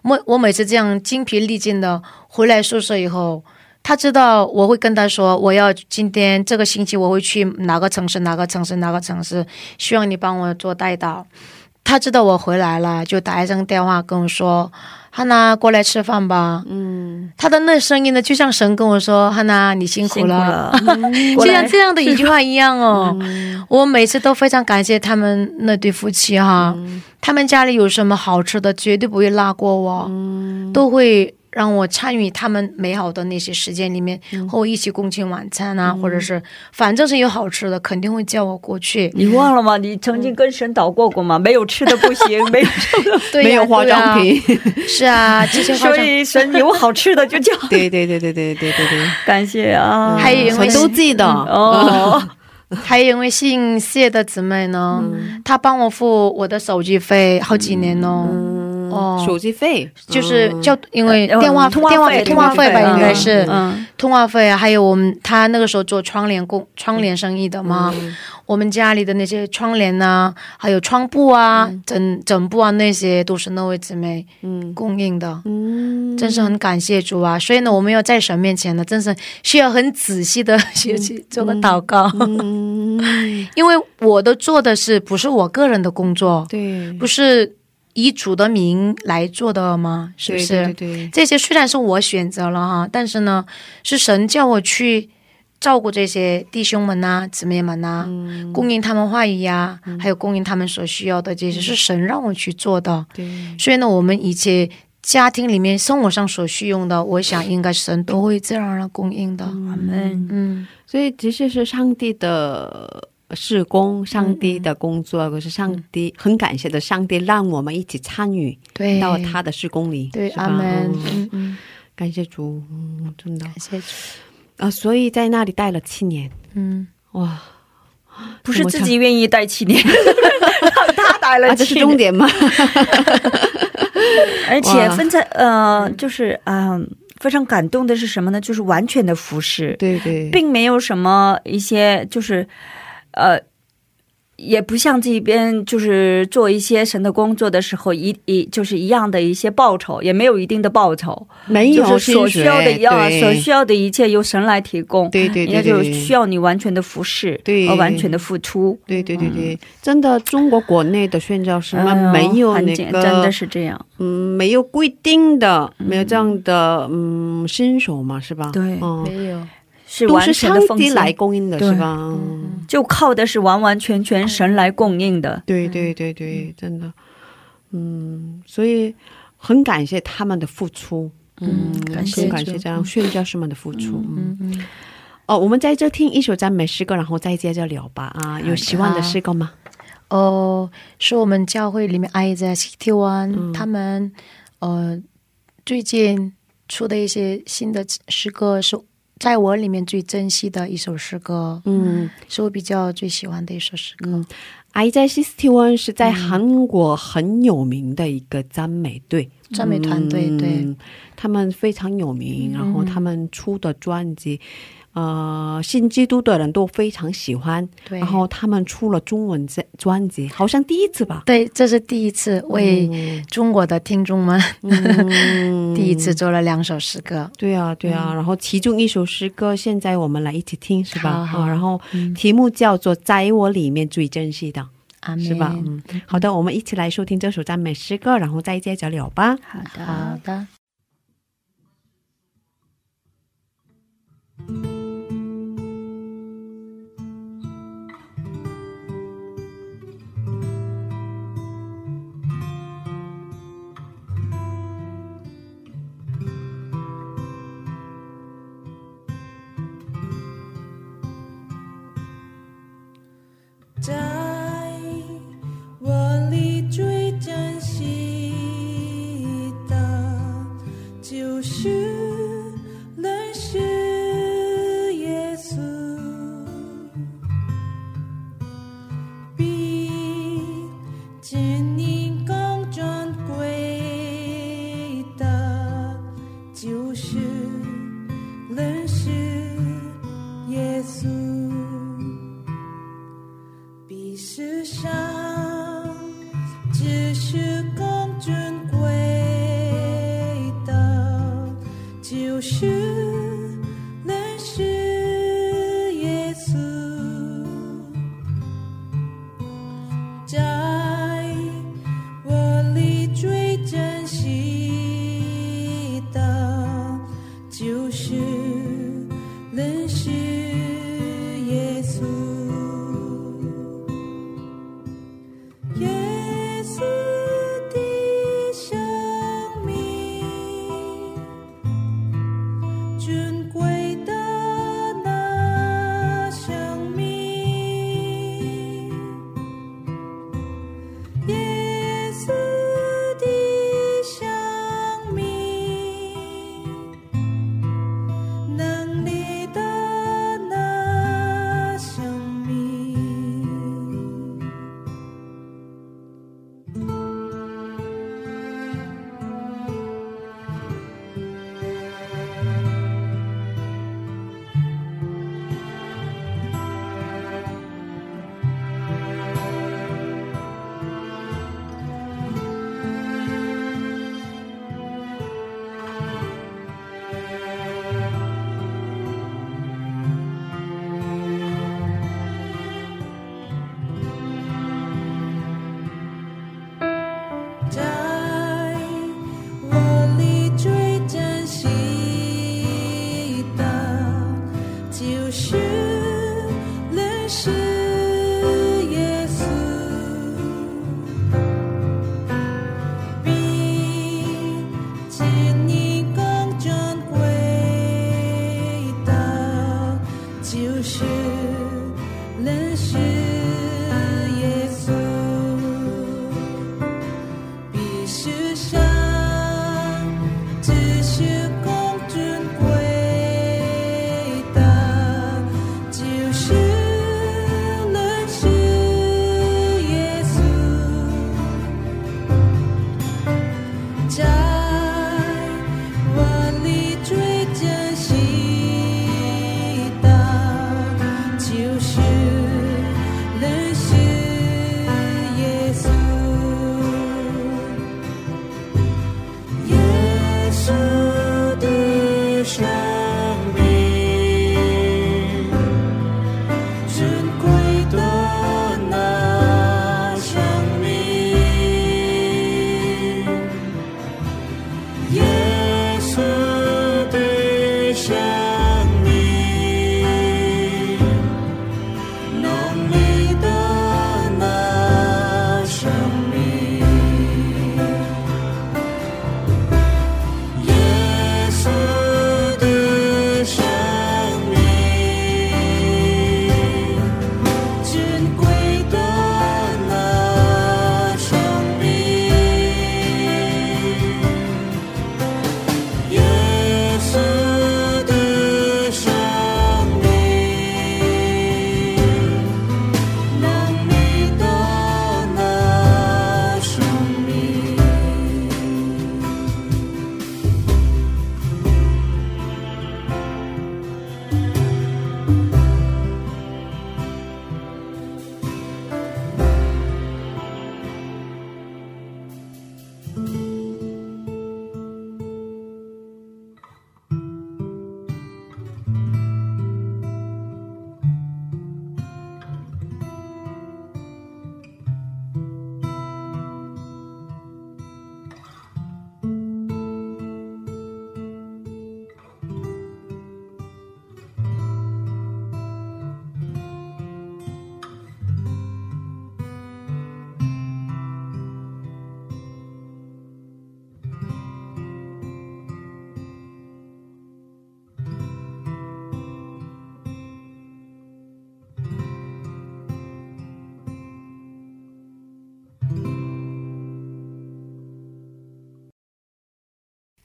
我我每次这样精疲力尽的回来宿舍以后，他知道我会跟他说，我要今天这个星期我会去哪个城市哪个城市哪个城市，希望你帮我做代导。他知道我回来了，就打一声电话跟我说：“汉娜，过来吃饭吧。”嗯，他的那声音呢，就像神跟我说：“汉娜，你辛苦了。就像这样的一句话一样哦。我每次都非常感谢他们那对夫妻哈，他们家里有什么好吃的，绝对不会落过我，都会让我参与他们美好的那些时间里面，和我一起共进晚餐啊，或者是反正是有好吃的，肯定会叫我过去。你忘了吗？你曾经跟神祷过过吗？没有吃的不行，没有吃的，对呀没有化妆，品，是啊，这些化所以神有好吃的就叫。对对对对对对对对，感谢啊，还有因为我都记得。哦，还有因为姓谢的姊妹呢，她帮我付我的手机费好几年哦。哦，手机费。就是嗯。叫因为呃电话通话电话费通话费吧，应该是嗯。通话费啊，还有我们他那个时候做窗帘工窗帘生意的嘛，我们家里的那些窗帘呐、还有窗布啊、枕枕布啊那些都是那位姊妹嗯。供应的。嗯，真是很感谢主啊！所以呢，我们要在神面前呢，真是需要很仔细的学习做个祷告，嗯，因为我的做的是不是我个人的工作，对，不是以主的名来做的吗？是不是？对对对，这些虽然是我选择了哈，但是呢，是神叫我去照顾这些弟兄们呐、姊妹们呐、供应他们话语呀、还有供应他们所需要的这些，是神让我去做的。对，所以呢，我们一切家庭里面生活上所需用的，我想应该神都会自然而然供应的。阿门。嗯，所以其实是上帝的事工，上帝的工作，可是上帝很感谢的，上帝让我们一起参与对，到他的事工里，对，阿门。嗯嗯嗯，感谢主，嗯，真的。感谢主。啊，所以在那里待了七年，嗯，哇，不是自己愿意待七年，让 他待了啊，这是七年，重点吗？而且分在呃，就是嗯、非常感动的是什么呢？就是完全的服侍，对对，并没有什么一些就是呃。也不像这边就是做一些神的工作的时候一一就是一样的一些报酬，也没有一定的报酬，没有就是所需要的要所需要的一切由神来提供，对对对也就对。需要你完全的服侍，对和完全的付出。对对对对，真的，中国国内的宣教师哎们没有很那个，简真的是这样，嗯，没有规定的，没有这样的嗯新手嘛，是吧？对。嗯，没有。是完都是上全的奉献帝来供应的，对是吧？嗯就靠的是完完全全神来供应的。对对对对，真的，嗯，所以很感谢他们的付出，嗯，感谢很感谢这样宣教师们的付出，嗯。嗯嗯。哦，我们在这听一首赞美诗歌，然后再接着聊吧。啊，有喜欢的诗歌吗？哦，是我们教会里面爱在 City One、他们呃最近出的一些新的诗歌，是在我里面最珍惜的一首诗歌，嗯，是我比较最喜欢的一首诗歌。I 在 Sixty One 是在韩国很有名的一个赞美队，赞美团队对。嗯，他们非常有名，然后他们出的专辑，呃，信基督的人都非常喜欢，对，然后他们出了中文专专辑，好像第一次吧，对，这是第一次为中国的听众们、嗯 第一次做了两首诗歌。对啊，对啊，然后其中一首诗歌，现在我们来一起听，是吧？好好啊，然后题目叫做《在我里面最珍惜的》。是吧？嗯，好的，我们一起来收听这首赞美诗歌，然后再接着聊吧。好的，好的。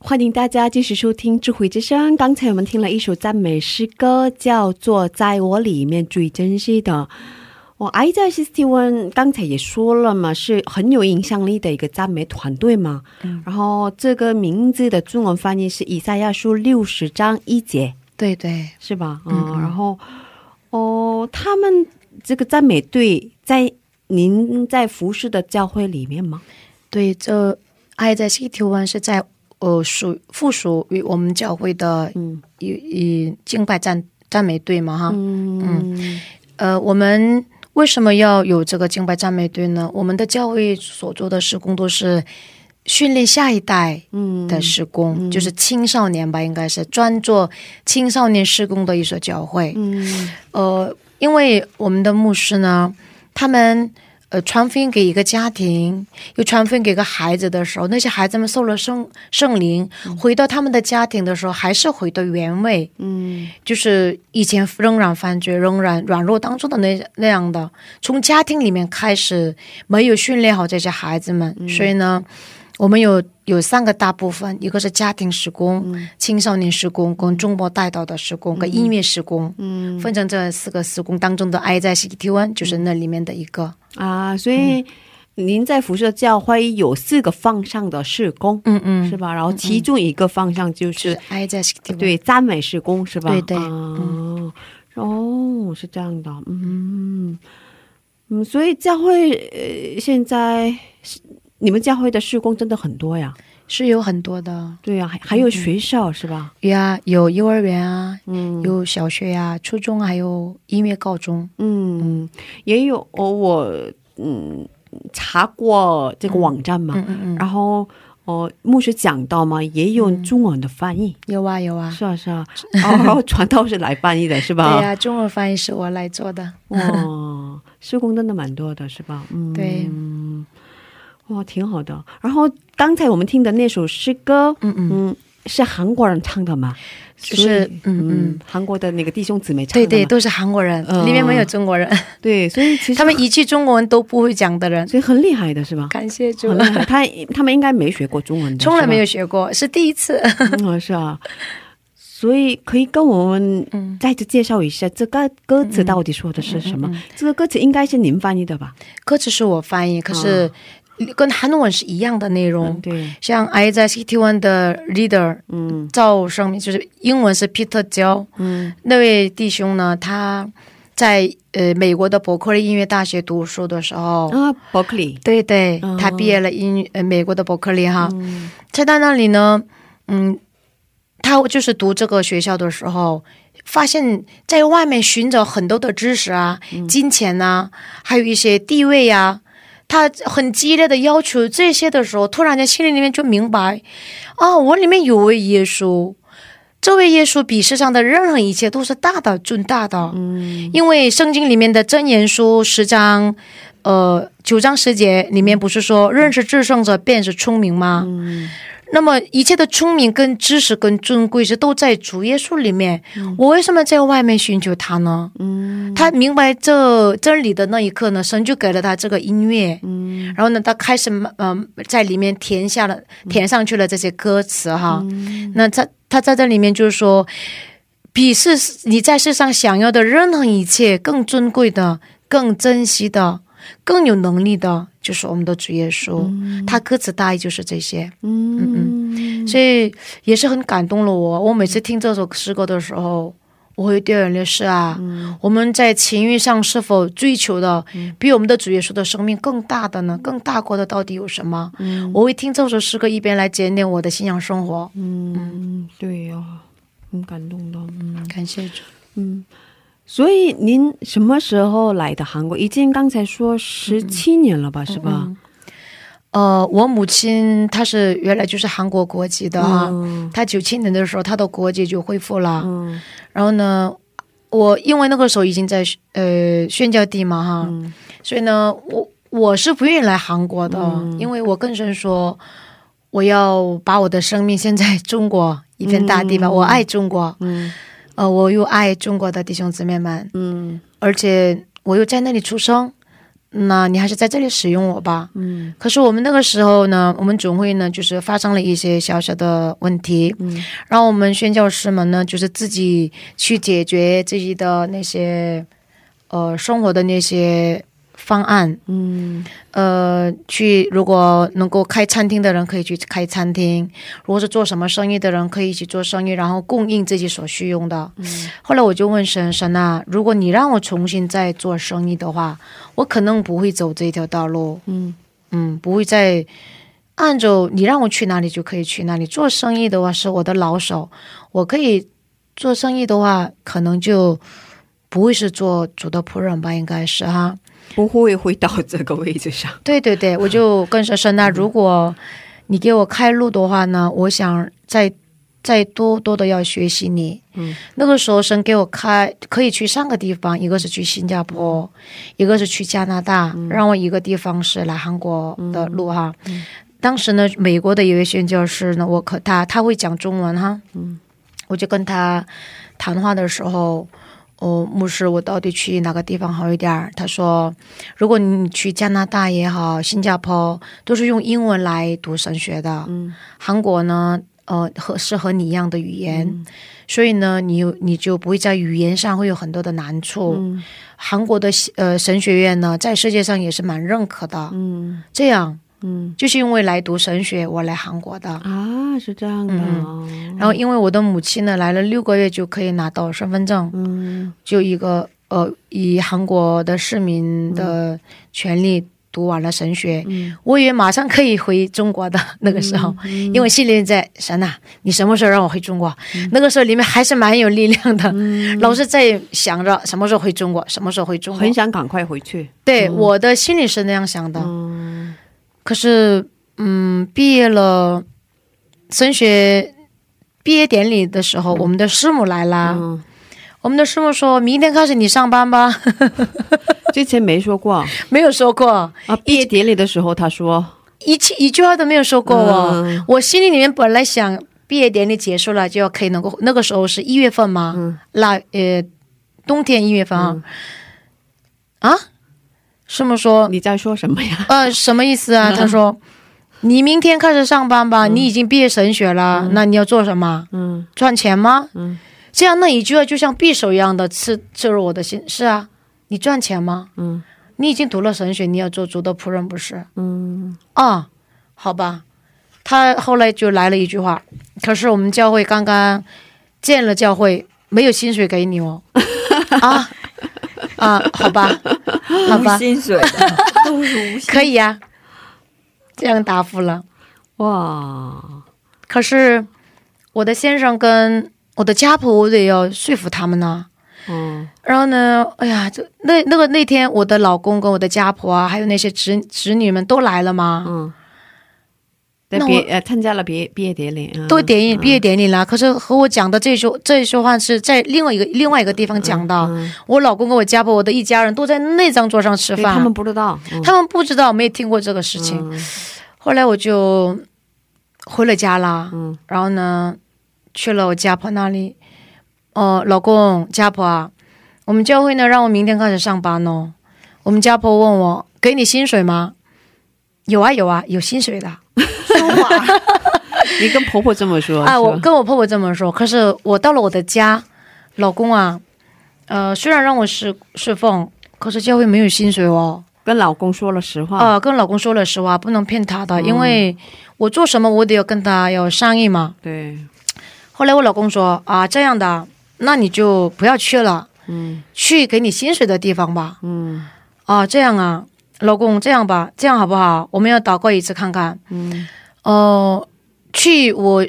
欢迎大家继续收听智慧之声。刚才我们听了一首赞美诗歌，叫做《在我里面最珍惜的》。我爱在西斯蒂文刚才也说了嘛，是很有影响力的一个赞美团队嘛。然后这个名字的中文翻译是以赛亚书六十章一节，对对，是吧？嗯，然后哦，他们这个赞美队在您在服饰的教会里面吗？对，这爱在西提湾是在呃属附属于我们教会的嗯一一敬拜赞赞美队嘛哈。嗯呃，我们为什么要有这个敬拜赞美队呢？我们的教会所做的施工都是训练下一代嗯的施工，就是青少年吧，应该是专做青少年施工的一所教会。嗯呃，因为我们的牧师呢，他们呃传福音给一个家庭，又传福音给一个孩子的时候，那些孩子们受了圣圣灵，回到他们的家庭的时候，还是回到原位，嗯。就是以前仍然犯罪、仍然软弱当中的那那样的，从家庭里面开始没有训练好这些孩子们，所以呢，我们有有三个大部分，一个是家庭施工、青少年施工、跟中国带到的施工、跟音乐施工，嗯。分成这四个施工当中的爱在 One 就是那里面的一个，啊，所以您在辐射教会有四个方向的施工，嗯嗯。是吧？然后其中一个方向就是、对赞美施工，是吧？对对。啊哦，是这样的，嗯。嗯，所以教会呃现在是你们教会的施工真的很多呀，是有很多的，对呀、还还有学校、是吧？呀，有幼儿园啊，嗯。有小学呀、初中，还有音乐高中，嗯，也有哦，我嗯查过这个网站嘛，嗯嗯嗯，然后哦，牧师讲到嘛，也有中文的翻译，有啊有啊，是啊是啊，然后传道是来翻译的是吧？对呀、中文翻译是我来做的。哦，施工真的蛮多的，是吧？嗯，对，哇，挺好的。然后刚才我们听的那首诗歌，嗯嗯，嗯，是韩国人唱的吗？就是嗯嗯嗯，韩国的那个弟兄姊妹唱的对对，都是韩国人，嗯里面没有中国人，对，所以其实他们一句中国文都不会讲的人。所以很厉害的是吧？感谢主很，厉害，他他们应该没学过中文的，从来没有学过，是第一次。吧，嗯，是啊。所以可以跟我们嗯再次介绍一下这个歌词到底说的是什么？这个歌词应该是您翻译的吧？歌词是我翻译，可是跟韩文是一样的内容。嗯，对，像 I 在 City One 的 leader 嗯。赵生明，就是英文是 Peter 焦嗯。那位弟兄呢，他在呃美国的伯克利音乐大学读书的时候，啊，伯克利，对对，嗯他毕业了音呃美国的伯克利哈，嗯。在他那里呢，嗯，他就是读这个学校的时候，发现在外面寻找很多的知识啊、金钱啊，还有一些地位啊，他很激烈的要求这些的时候，突然间心里里面就明白，啊，我里面有位耶稣。这位耶稣比世上的任何一切都是大的、尊大的，嗯因为圣经里面的箴言书十章，呃九章十节里面不是说认识至圣者便是聪明吗？嗯那么一切的聪明跟知识跟尊贵是都在主耶稣里面。我为什么在外面寻求他呢？嗯他明白这真理的那一刻呢，神就给了他这个音乐，嗯然后呢，他开始呃在里面填下了填上去了这些歌词哈。嗯那他他在这里面就是说，比世你在世上想要的任何一切更尊贵的、更珍惜的、更有能力的，就是我们的主耶稣。他歌词大意就是这些。嗯嗯所以也是很感动了我。我每次听这首诗歌的时候，我会掉眼泪。是啊，我们在情欲上是否追求的比我们的主耶稣的生命更大的呢？更大过的到底有什么？我会听这首诗歌，一边来检点我的信仰生活。嗯，对呀、很感动的，嗯感谢主。嗯。所以您什么时候来的韩国？已经刚才说十七年了吧，是吧？呃，我母亲她是原来就是韩国国籍的她九七年的时候她的国籍就恢复了。嗯。然后呢，我因为那个时候已经在呃宣教地嘛哈，嗯。所以呢，我我是不愿意来韩国的，嗯。因为我更深说，我要把我的生命献在中国一片大地吧，嗯。我爱中国，嗯呃，我又爱中国的弟兄姊妹们，嗯而且我又在那里出生。那你还是在这里使用我吧。嗯可是我们那个时候呢，我们总会呢，就是发生了一些小小的问题，嗯然后我们宣教师们呢，就是自己去解决自己的那些呃生活的那些方案，嗯呃，去如果能够开餐厅的人可以去开餐厅，如果是做什么生意的人可以一起做生意，然后供应自己所需用的。后来我就问神神啊，如果你让我重新再做生意的话，我可能不会走这条道路，嗯嗯，不会再按照你让我去哪里就可以去哪里。做生意的话是我的老手，我可以做生意的话，可能就不会是做主的仆人吧，应该是哈。不会回到这个位置上。对对对，我就跟神说，那如果你给我开路的话呢，我想再再多多的要学习你。嗯，那个时候神给我开可以去三个地方，一个是去新加坡，一个是去加拿大，让我一个地方是来韩国的路哈。当时呢，美国的一位宣教师呢，我可他他会讲中文哈，嗯，我就跟他谈话的时候。哦，牧师，我到底去哪个地方好一点儿？他说，如果你去加拿大也好，新加坡都是用英文来读神学的。嗯韩国呢，呃，和是和你一样的语言，所以呢，你有你就不会在语言上会有很多的难处。嗯韩国的呃神学院呢，在世界上也是蛮认可的。嗯这样嗯就是因为来读神学，我来韩国的。啊，是这样的。然后因为我的母亲呢，来了六个月就可以拿到身份证，嗯就一个呃以韩国的市民的权利读完了神学，我以为马上可以回中国的 那个时候，因为心里在神呐、你什么时候让我回中国？那个时候里面还是蛮有力量的，老是在想着什么时候回中国，什么时候回中国。很想赶快回去。对，我的心里是那样想的。可是，嗯，毕业了，升学毕业典礼的时候，我们的师母来啦。嗯，我们的师母说明天开始你上班吧，之前没说过。没有说过。啊。毕业典礼的时候，他说。一句一句话都没有说过。哦。嗯。我心里里面本来想毕业典礼结束了就要可以能够，那个时候是一月份嘛，嗯。那呃冬天一月份啊，啊，师母说你在说什么呀？呃，什么意思啊？他说：“你明天开始上班吧，你已经毕业神学了，那你要做什么？嗯赚钱吗？嗯这样那一句话就像匕首一样的刺刺入我的心。是啊，你赚钱吗？嗯你已经读了神学，你要做主的仆人，不是？嗯啊，好吧。他后来就来了一句话，可是我们教会刚刚建了教会，没有薪水给你哦。啊啊，好吧，好吧无，薪水的，都是无薪。可以呀、这样答复了。哇，可是我的先生跟我的家婆，我得要说服他们呢。嗯然后呢，哎呀，就那那个那天，我的老公跟我的家婆啊，还有那些侄侄女们都来了嘛，嗯，在那我参加了毕业毕业典礼，嗯都典礼毕业典礼了。可是和我讲的这句这一句话是在另外一个另外一个地方讲的。嗯我老公跟我家婆，我的一家人都在那张桌上吃饭，他们不知道，嗯他们不知道，没有听过这个事情。嗯后来我就回了家啦，嗯然后呢，去了我家婆那里。哦，老公，家婆啊，我们教会呢让我明天开始上班哦。我们家婆问我，给你薪水吗？有啊有啊，有薪水的。你跟婆婆这么说啊，我跟我婆婆这么说。可是我到了我的家，老公啊，呃，虽然让我侍侍奉，可是教会没有薪水哦。跟老公说了实话，啊、跟老公说了实话，不能骗他的，因为我做什么我得要跟他要商议嘛。对，后来我老公说啊，这样的，那你就不要去了，嗯去给你薪水的地方吧。嗯啊，这样啊，老公，这样吧，这样好不好？我们要祷告一次看看。嗯哦、去我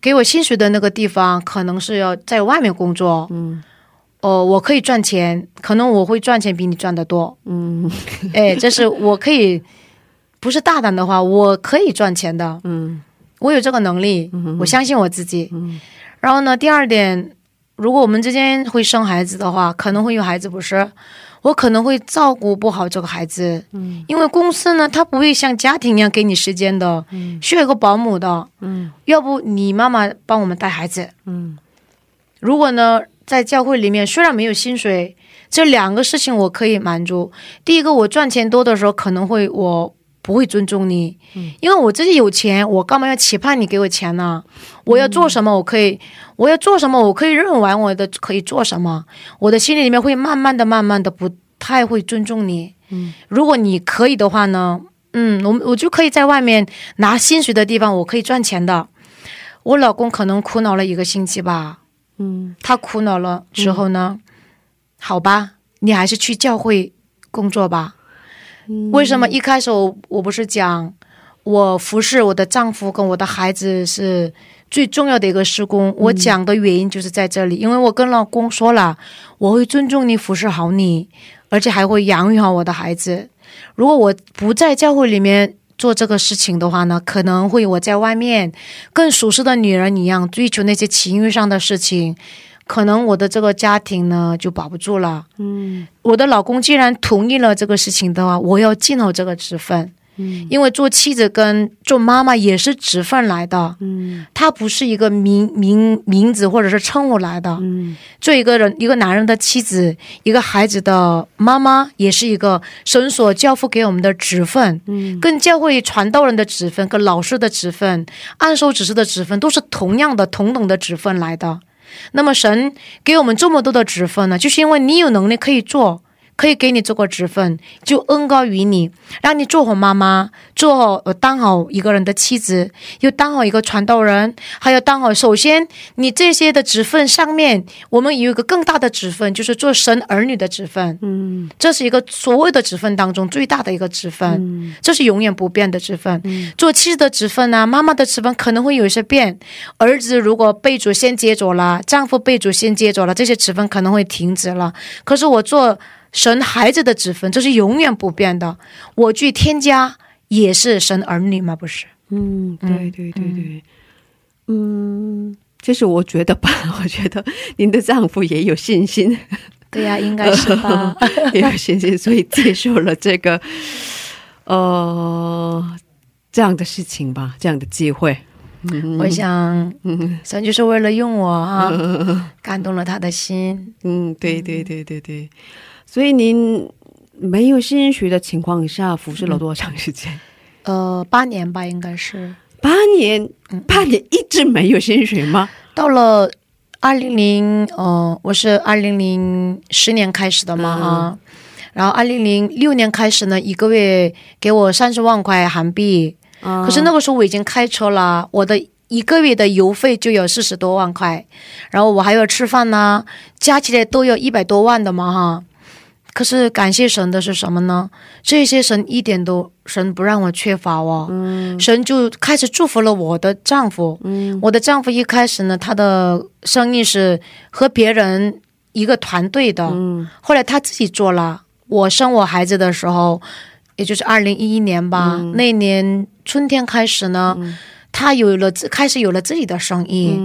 给我薪水的那个地方，可能是要在外面工作。嗯哦、我可以赚钱，可能我会赚钱比你赚的多。嗯哎，这是我可以，不是大胆的话，我可以赚钱的。嗯我有这个能力，我相信我自己。嗯然后呢，第二点，如果我们之间会生孩子的话，可能会有孩子不是，我可能会照顾不好这个孩子，嗯。因为公司呢，他不会像家庭一样给你时间的，需要一个保姆的，嗯。要不你妈妈帮我们带孩子。嗯。如果呢，在教会里面虽然没有薪水，这两个事情我可以满足。第一个，我赚钱多的时候，可能会我不会尊重你，因为我自己有钱，我干嘛要期盼你给我钱呢？我要做什么，我可以，我要做什么，我可以认完我的可以做什么，我的心里里面会慢慢的、慢慢的不太会尊重你。嗯，如果你可以的话呢，嗯，我我就可以在外面拿薪水的地方，我可以赚钱的。我老公可能苦恼了一个星期吧，嗯他苦恼了之后呢，好吧，你还是去教会工作吧。为什么一开始我我不是讲我服侍我的丈夫跟我的孩子是最重要的一个施工？我讲的原因就是在这里，因为我跟老公说了，我会尊重你，服侍好你，而且还会养育好我的孩子。如果我不在教会里面做这个事情的话呢，可能会我在外面跟属实的女人一样追求那些情欲上的事情，可能我的这个家庭呢就保不住了。嗯我的老公既然同意了这个事情的话，我要尽好这个职分。嗯因为做妻子跟做妈妈也是职分来的，嗯它不是一个名名名字或者是称呼来的。嗯做一个人，一个男人的妻子，一个孩子的妈妈，也是一个神所交付给我们的职分。嗯跟教会传道人的职分、跟老师的职分、按手指示的职分，都是同样的、同等的职分来的。那么神给我们这么多的职分呢，就是因为你有能力可以做，可以给你做个职分，就恩高于你，让你做好妈妈，做好呃当好一个人的妻子，又当好一个传道人，还要当好。首先，你这些的职分上面，我们有一个更大的职分，就是做神儿女的职分。嗯，这是一个所谓的职分当中最大的一个职分，这是永远不变的职分。做妻子的职分呢，妈妈的职分可能会有一些变。儿子如果被主先接走了，丈夫被主先接走了，这些职分可能会停止了。可是我做神孩子的子分，这是永远不变的。我去添加也是神儿女吗？不是。嗯，对对对对，嗯，这是我觉得吧，我觉得您的丈夫也有信心，对呀，应该是吧，也有信心，所以接受了这个，呃，这样的事情吧，这样的机会。我想，神就是为了用我啊，感动了他的心。嗯，对对对对对，所以您没有薪水的情况下服侍了多长时间？呃，八年吧，应该是八年，八年一直没有薪水吗？到了二零零，呃，我是二零零十年开始的嘛啊，然后二零零六年开始呢，一个月给我三十万块韩币。可是那个时候我已经开车了，我的一个月的油费就有四十多万块，然后我还要吃饭呢，加起来都有一百多万的嘛哈。可是感谢神的是什么呢？这些神一点都神不让我缺乏哦，神就开始祝福了我的丈夫。我的丈夫一开始呢，他的生意是和别人一个团队的，后来他自己做了。我生我孩子的时候。也就是二零一一年吧，那年春天开始呢，他有了开始有了自己的生意，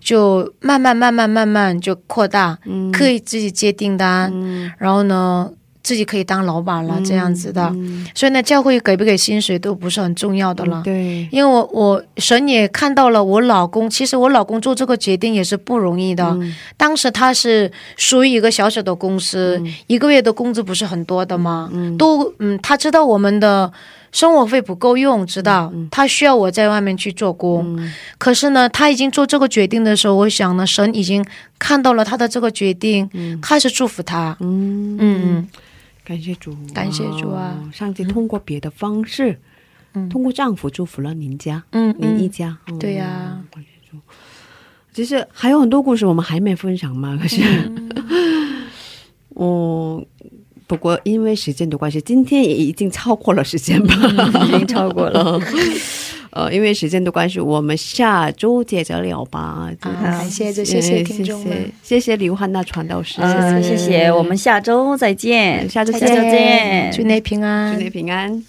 就慢慢慢慢慢慢就扩大，可以自己接订单，然后呢。自己可以当老板了，这样子的，所以呢，教会给不给薪水都不是很重要的了。对，因为我我神也看到了我老公，其实我老公做这个决定也是不容易的。当时他是属于一个小小的公司，一个月的工资不是很多的吗？都嗯，他知道我们的生活费不够用，知道他需要我在外面去做工。可是呢，他已经做这个决定的时候，我想呢，神已经看到了他的这个决定，开始祝福他。嗯嗯。感谢主，感谢主啊！上帝通过别的方式，嗯，通过丈夫祝福了您家，嗯，您一家，对呀。感谢主。其实还有很多故事我们还没分享嘛，可是，嗯，不过因为时间的关系，今天也已经超过了时间吧，已经超过了。呃，因为时间的关系，我们下周接着聊吧。感谢，谢谢听众们，谢谢。刘汉娜传道师，谢谢，我们下周再见，下周再见，祝你平安，祝你平安。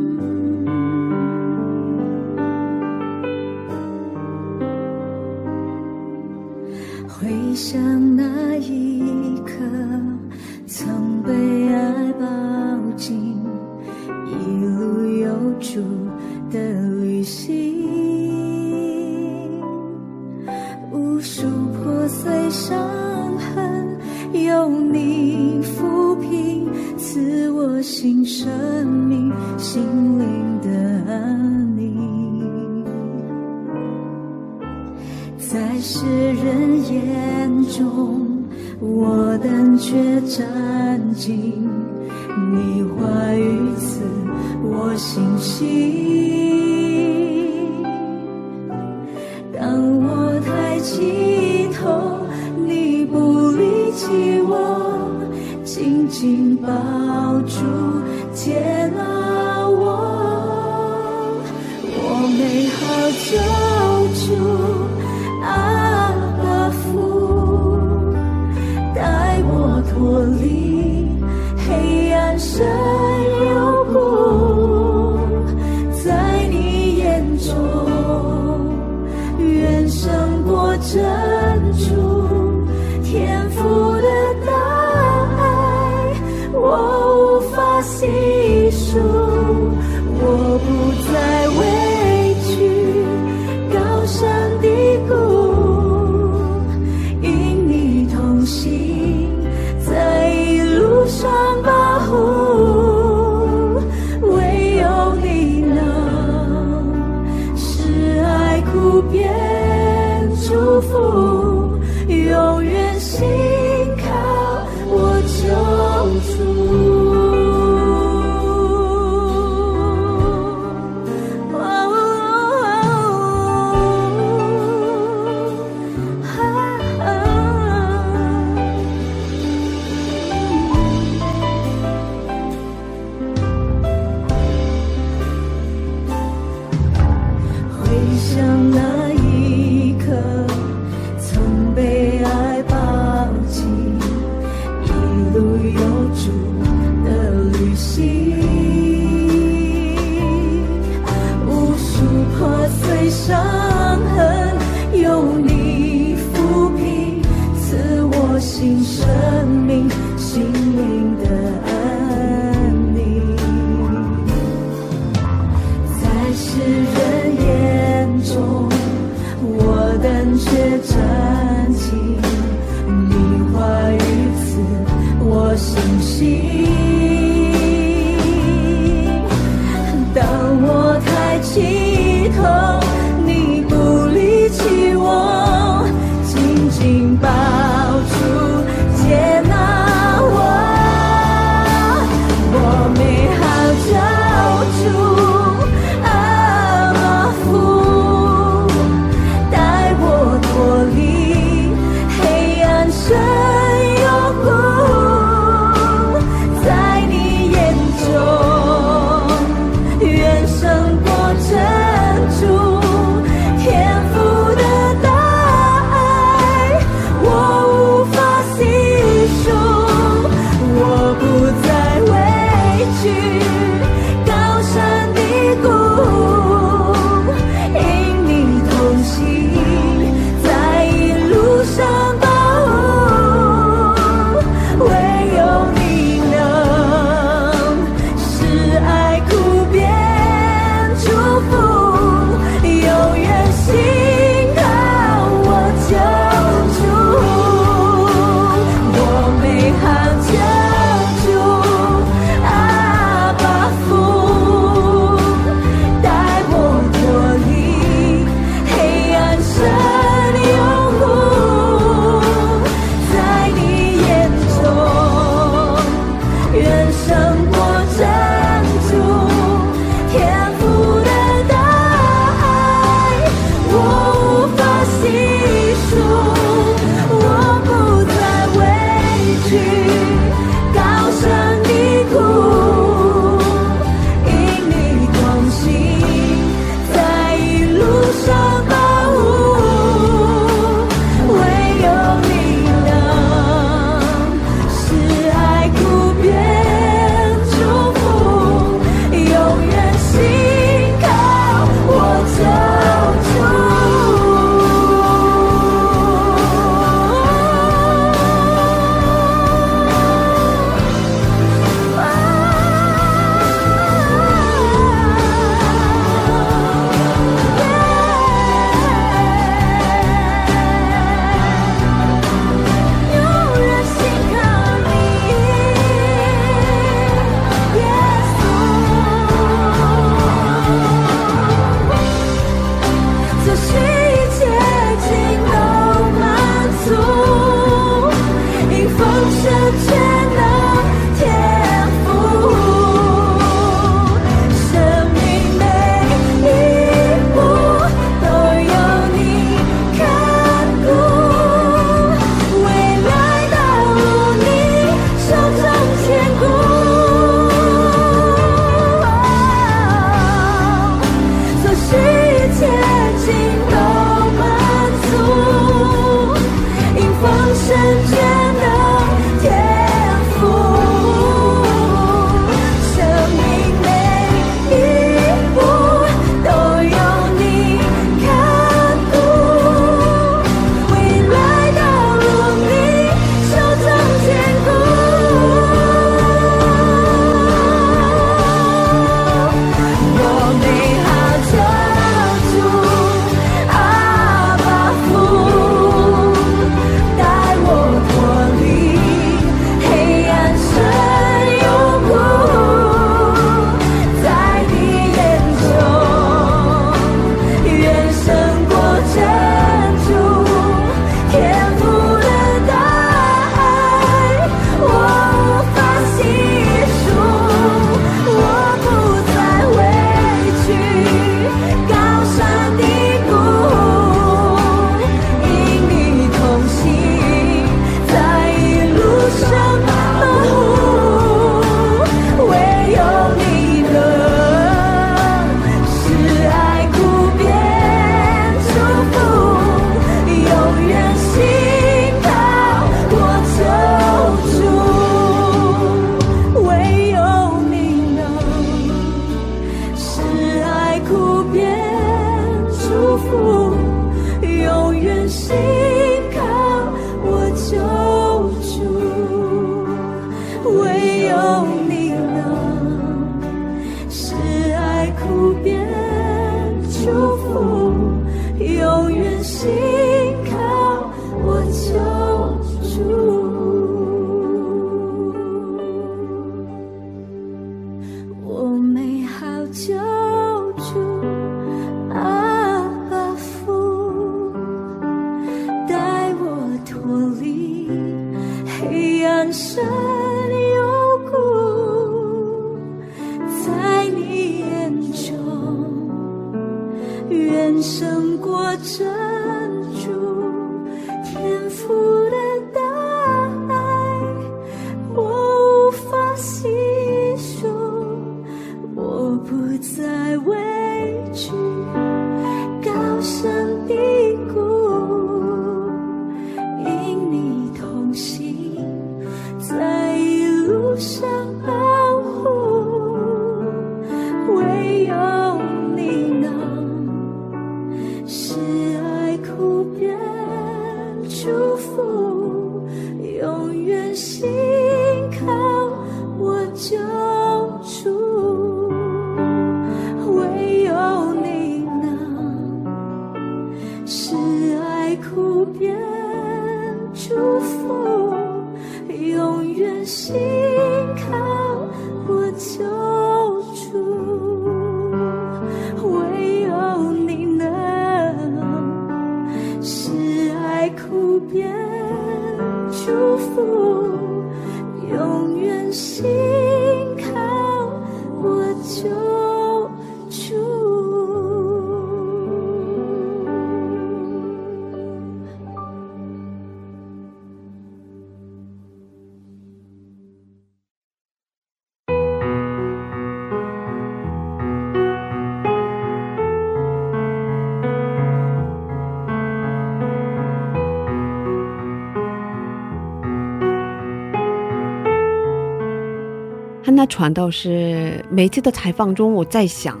传道是每次的采访中，我在想，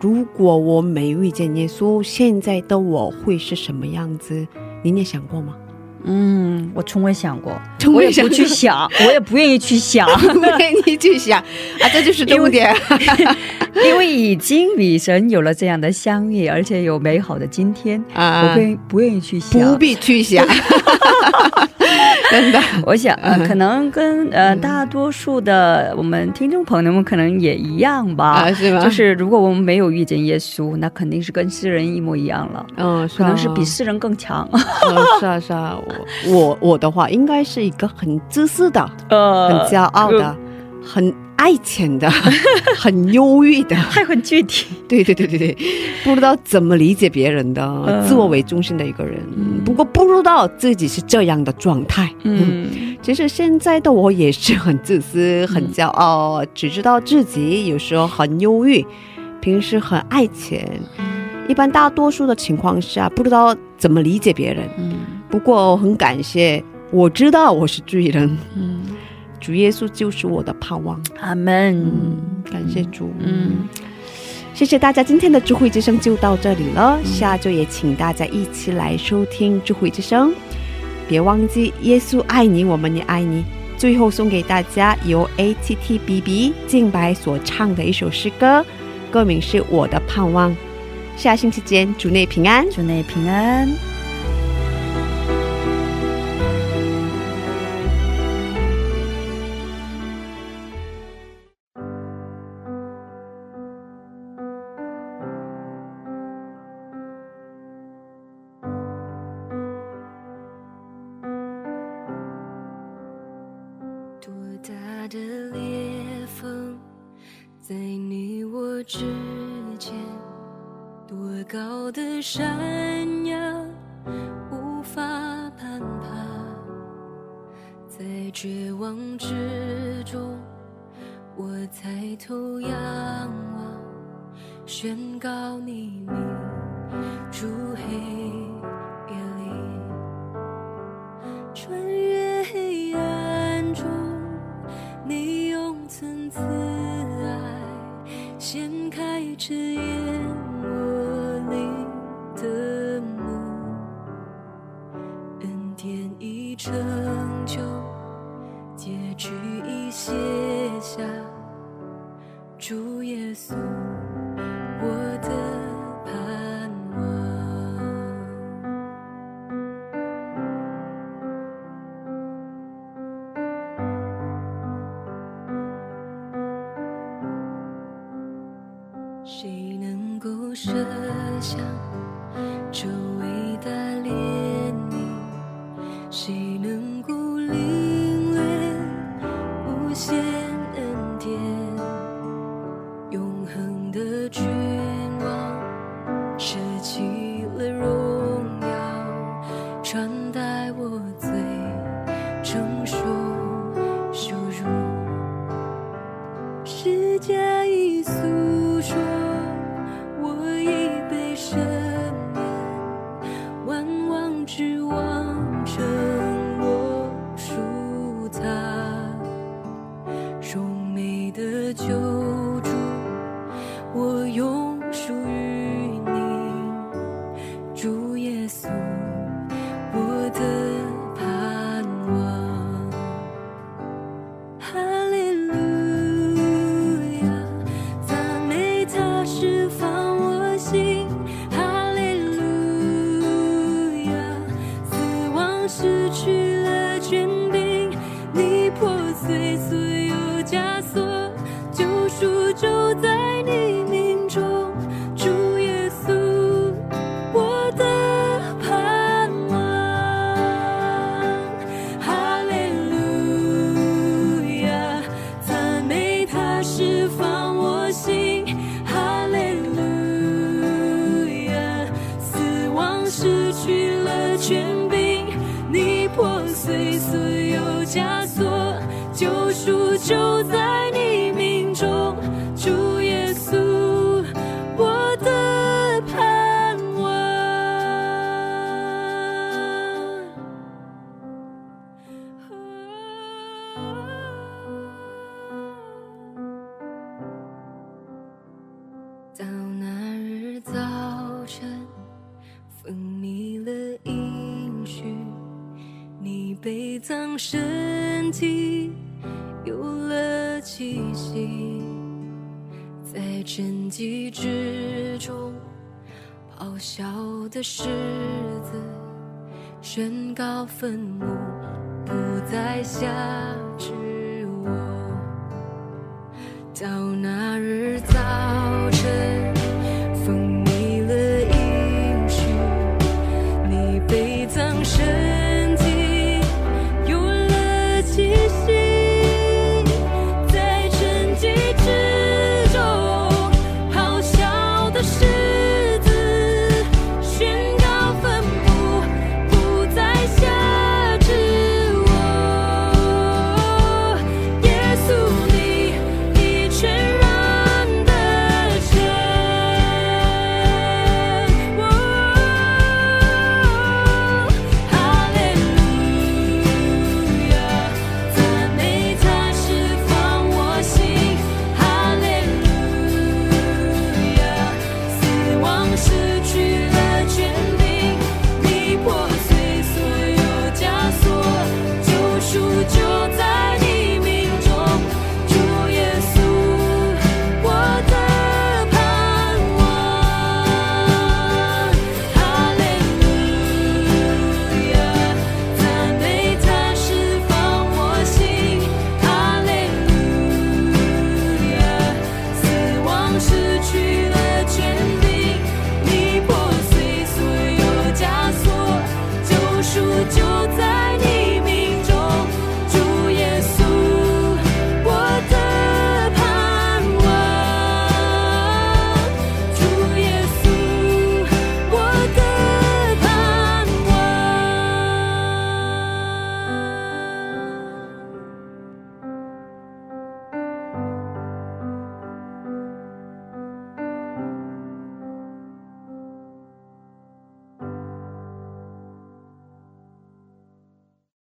如果我没遇见耶稣，现在的我会是什么样子？您也想过吗？嗯，我从未想过，从未想我也不去想，我也不愿意去想，不愿意去想啊，这就是 重点。因为已经与神有了这样的相遇，而且有美好的今天，啊我不不愿意去想，不必去想，真的。我想，可能跟呃大多数的我们听众朋友们可能也一样吧，啊是吗？就是如果我们没有遇见耶稣，那肯定是跟世人一模一样了，嗯，可能是比世人更强。嗯 是啊是啊，我我我的话应该是一个很自私的、呃很骄傲的、很爱钱的、很忧郁的。还很具体。对对对对对，不知道怎么理解别人的、嗯自我为中心的一个人。嗯不过不知道自己是这样的状态。嗯，嗯其实现在的我也是很自私、很骄傲，只知道自己有时候很忧郁，平时很爱钱。一般大多数的情况下，不知道怎么理解别人。嗯不过我很感谢，我知道我是巨人，嗯，主耶稣就是我的盼望。阿门。嗯，感谢主。嗯，谢谢大家，今天的智慧之声就到这里了。下周也请大家一起来收听智慧之声，别忘记耶稣爱你，我们也爱你。最后送给大家由 ATTBB 敬白所唱的一首诗歌，歌名是《我的盼望》。下星期见，主内平安。主内平安。我的山崖无法攀爬？在绝望之中，我抬头仰望，宣告你名，主黑让身体有了气息，在沉寂之中咆哮的狮子宣告愤怒，不再下沉。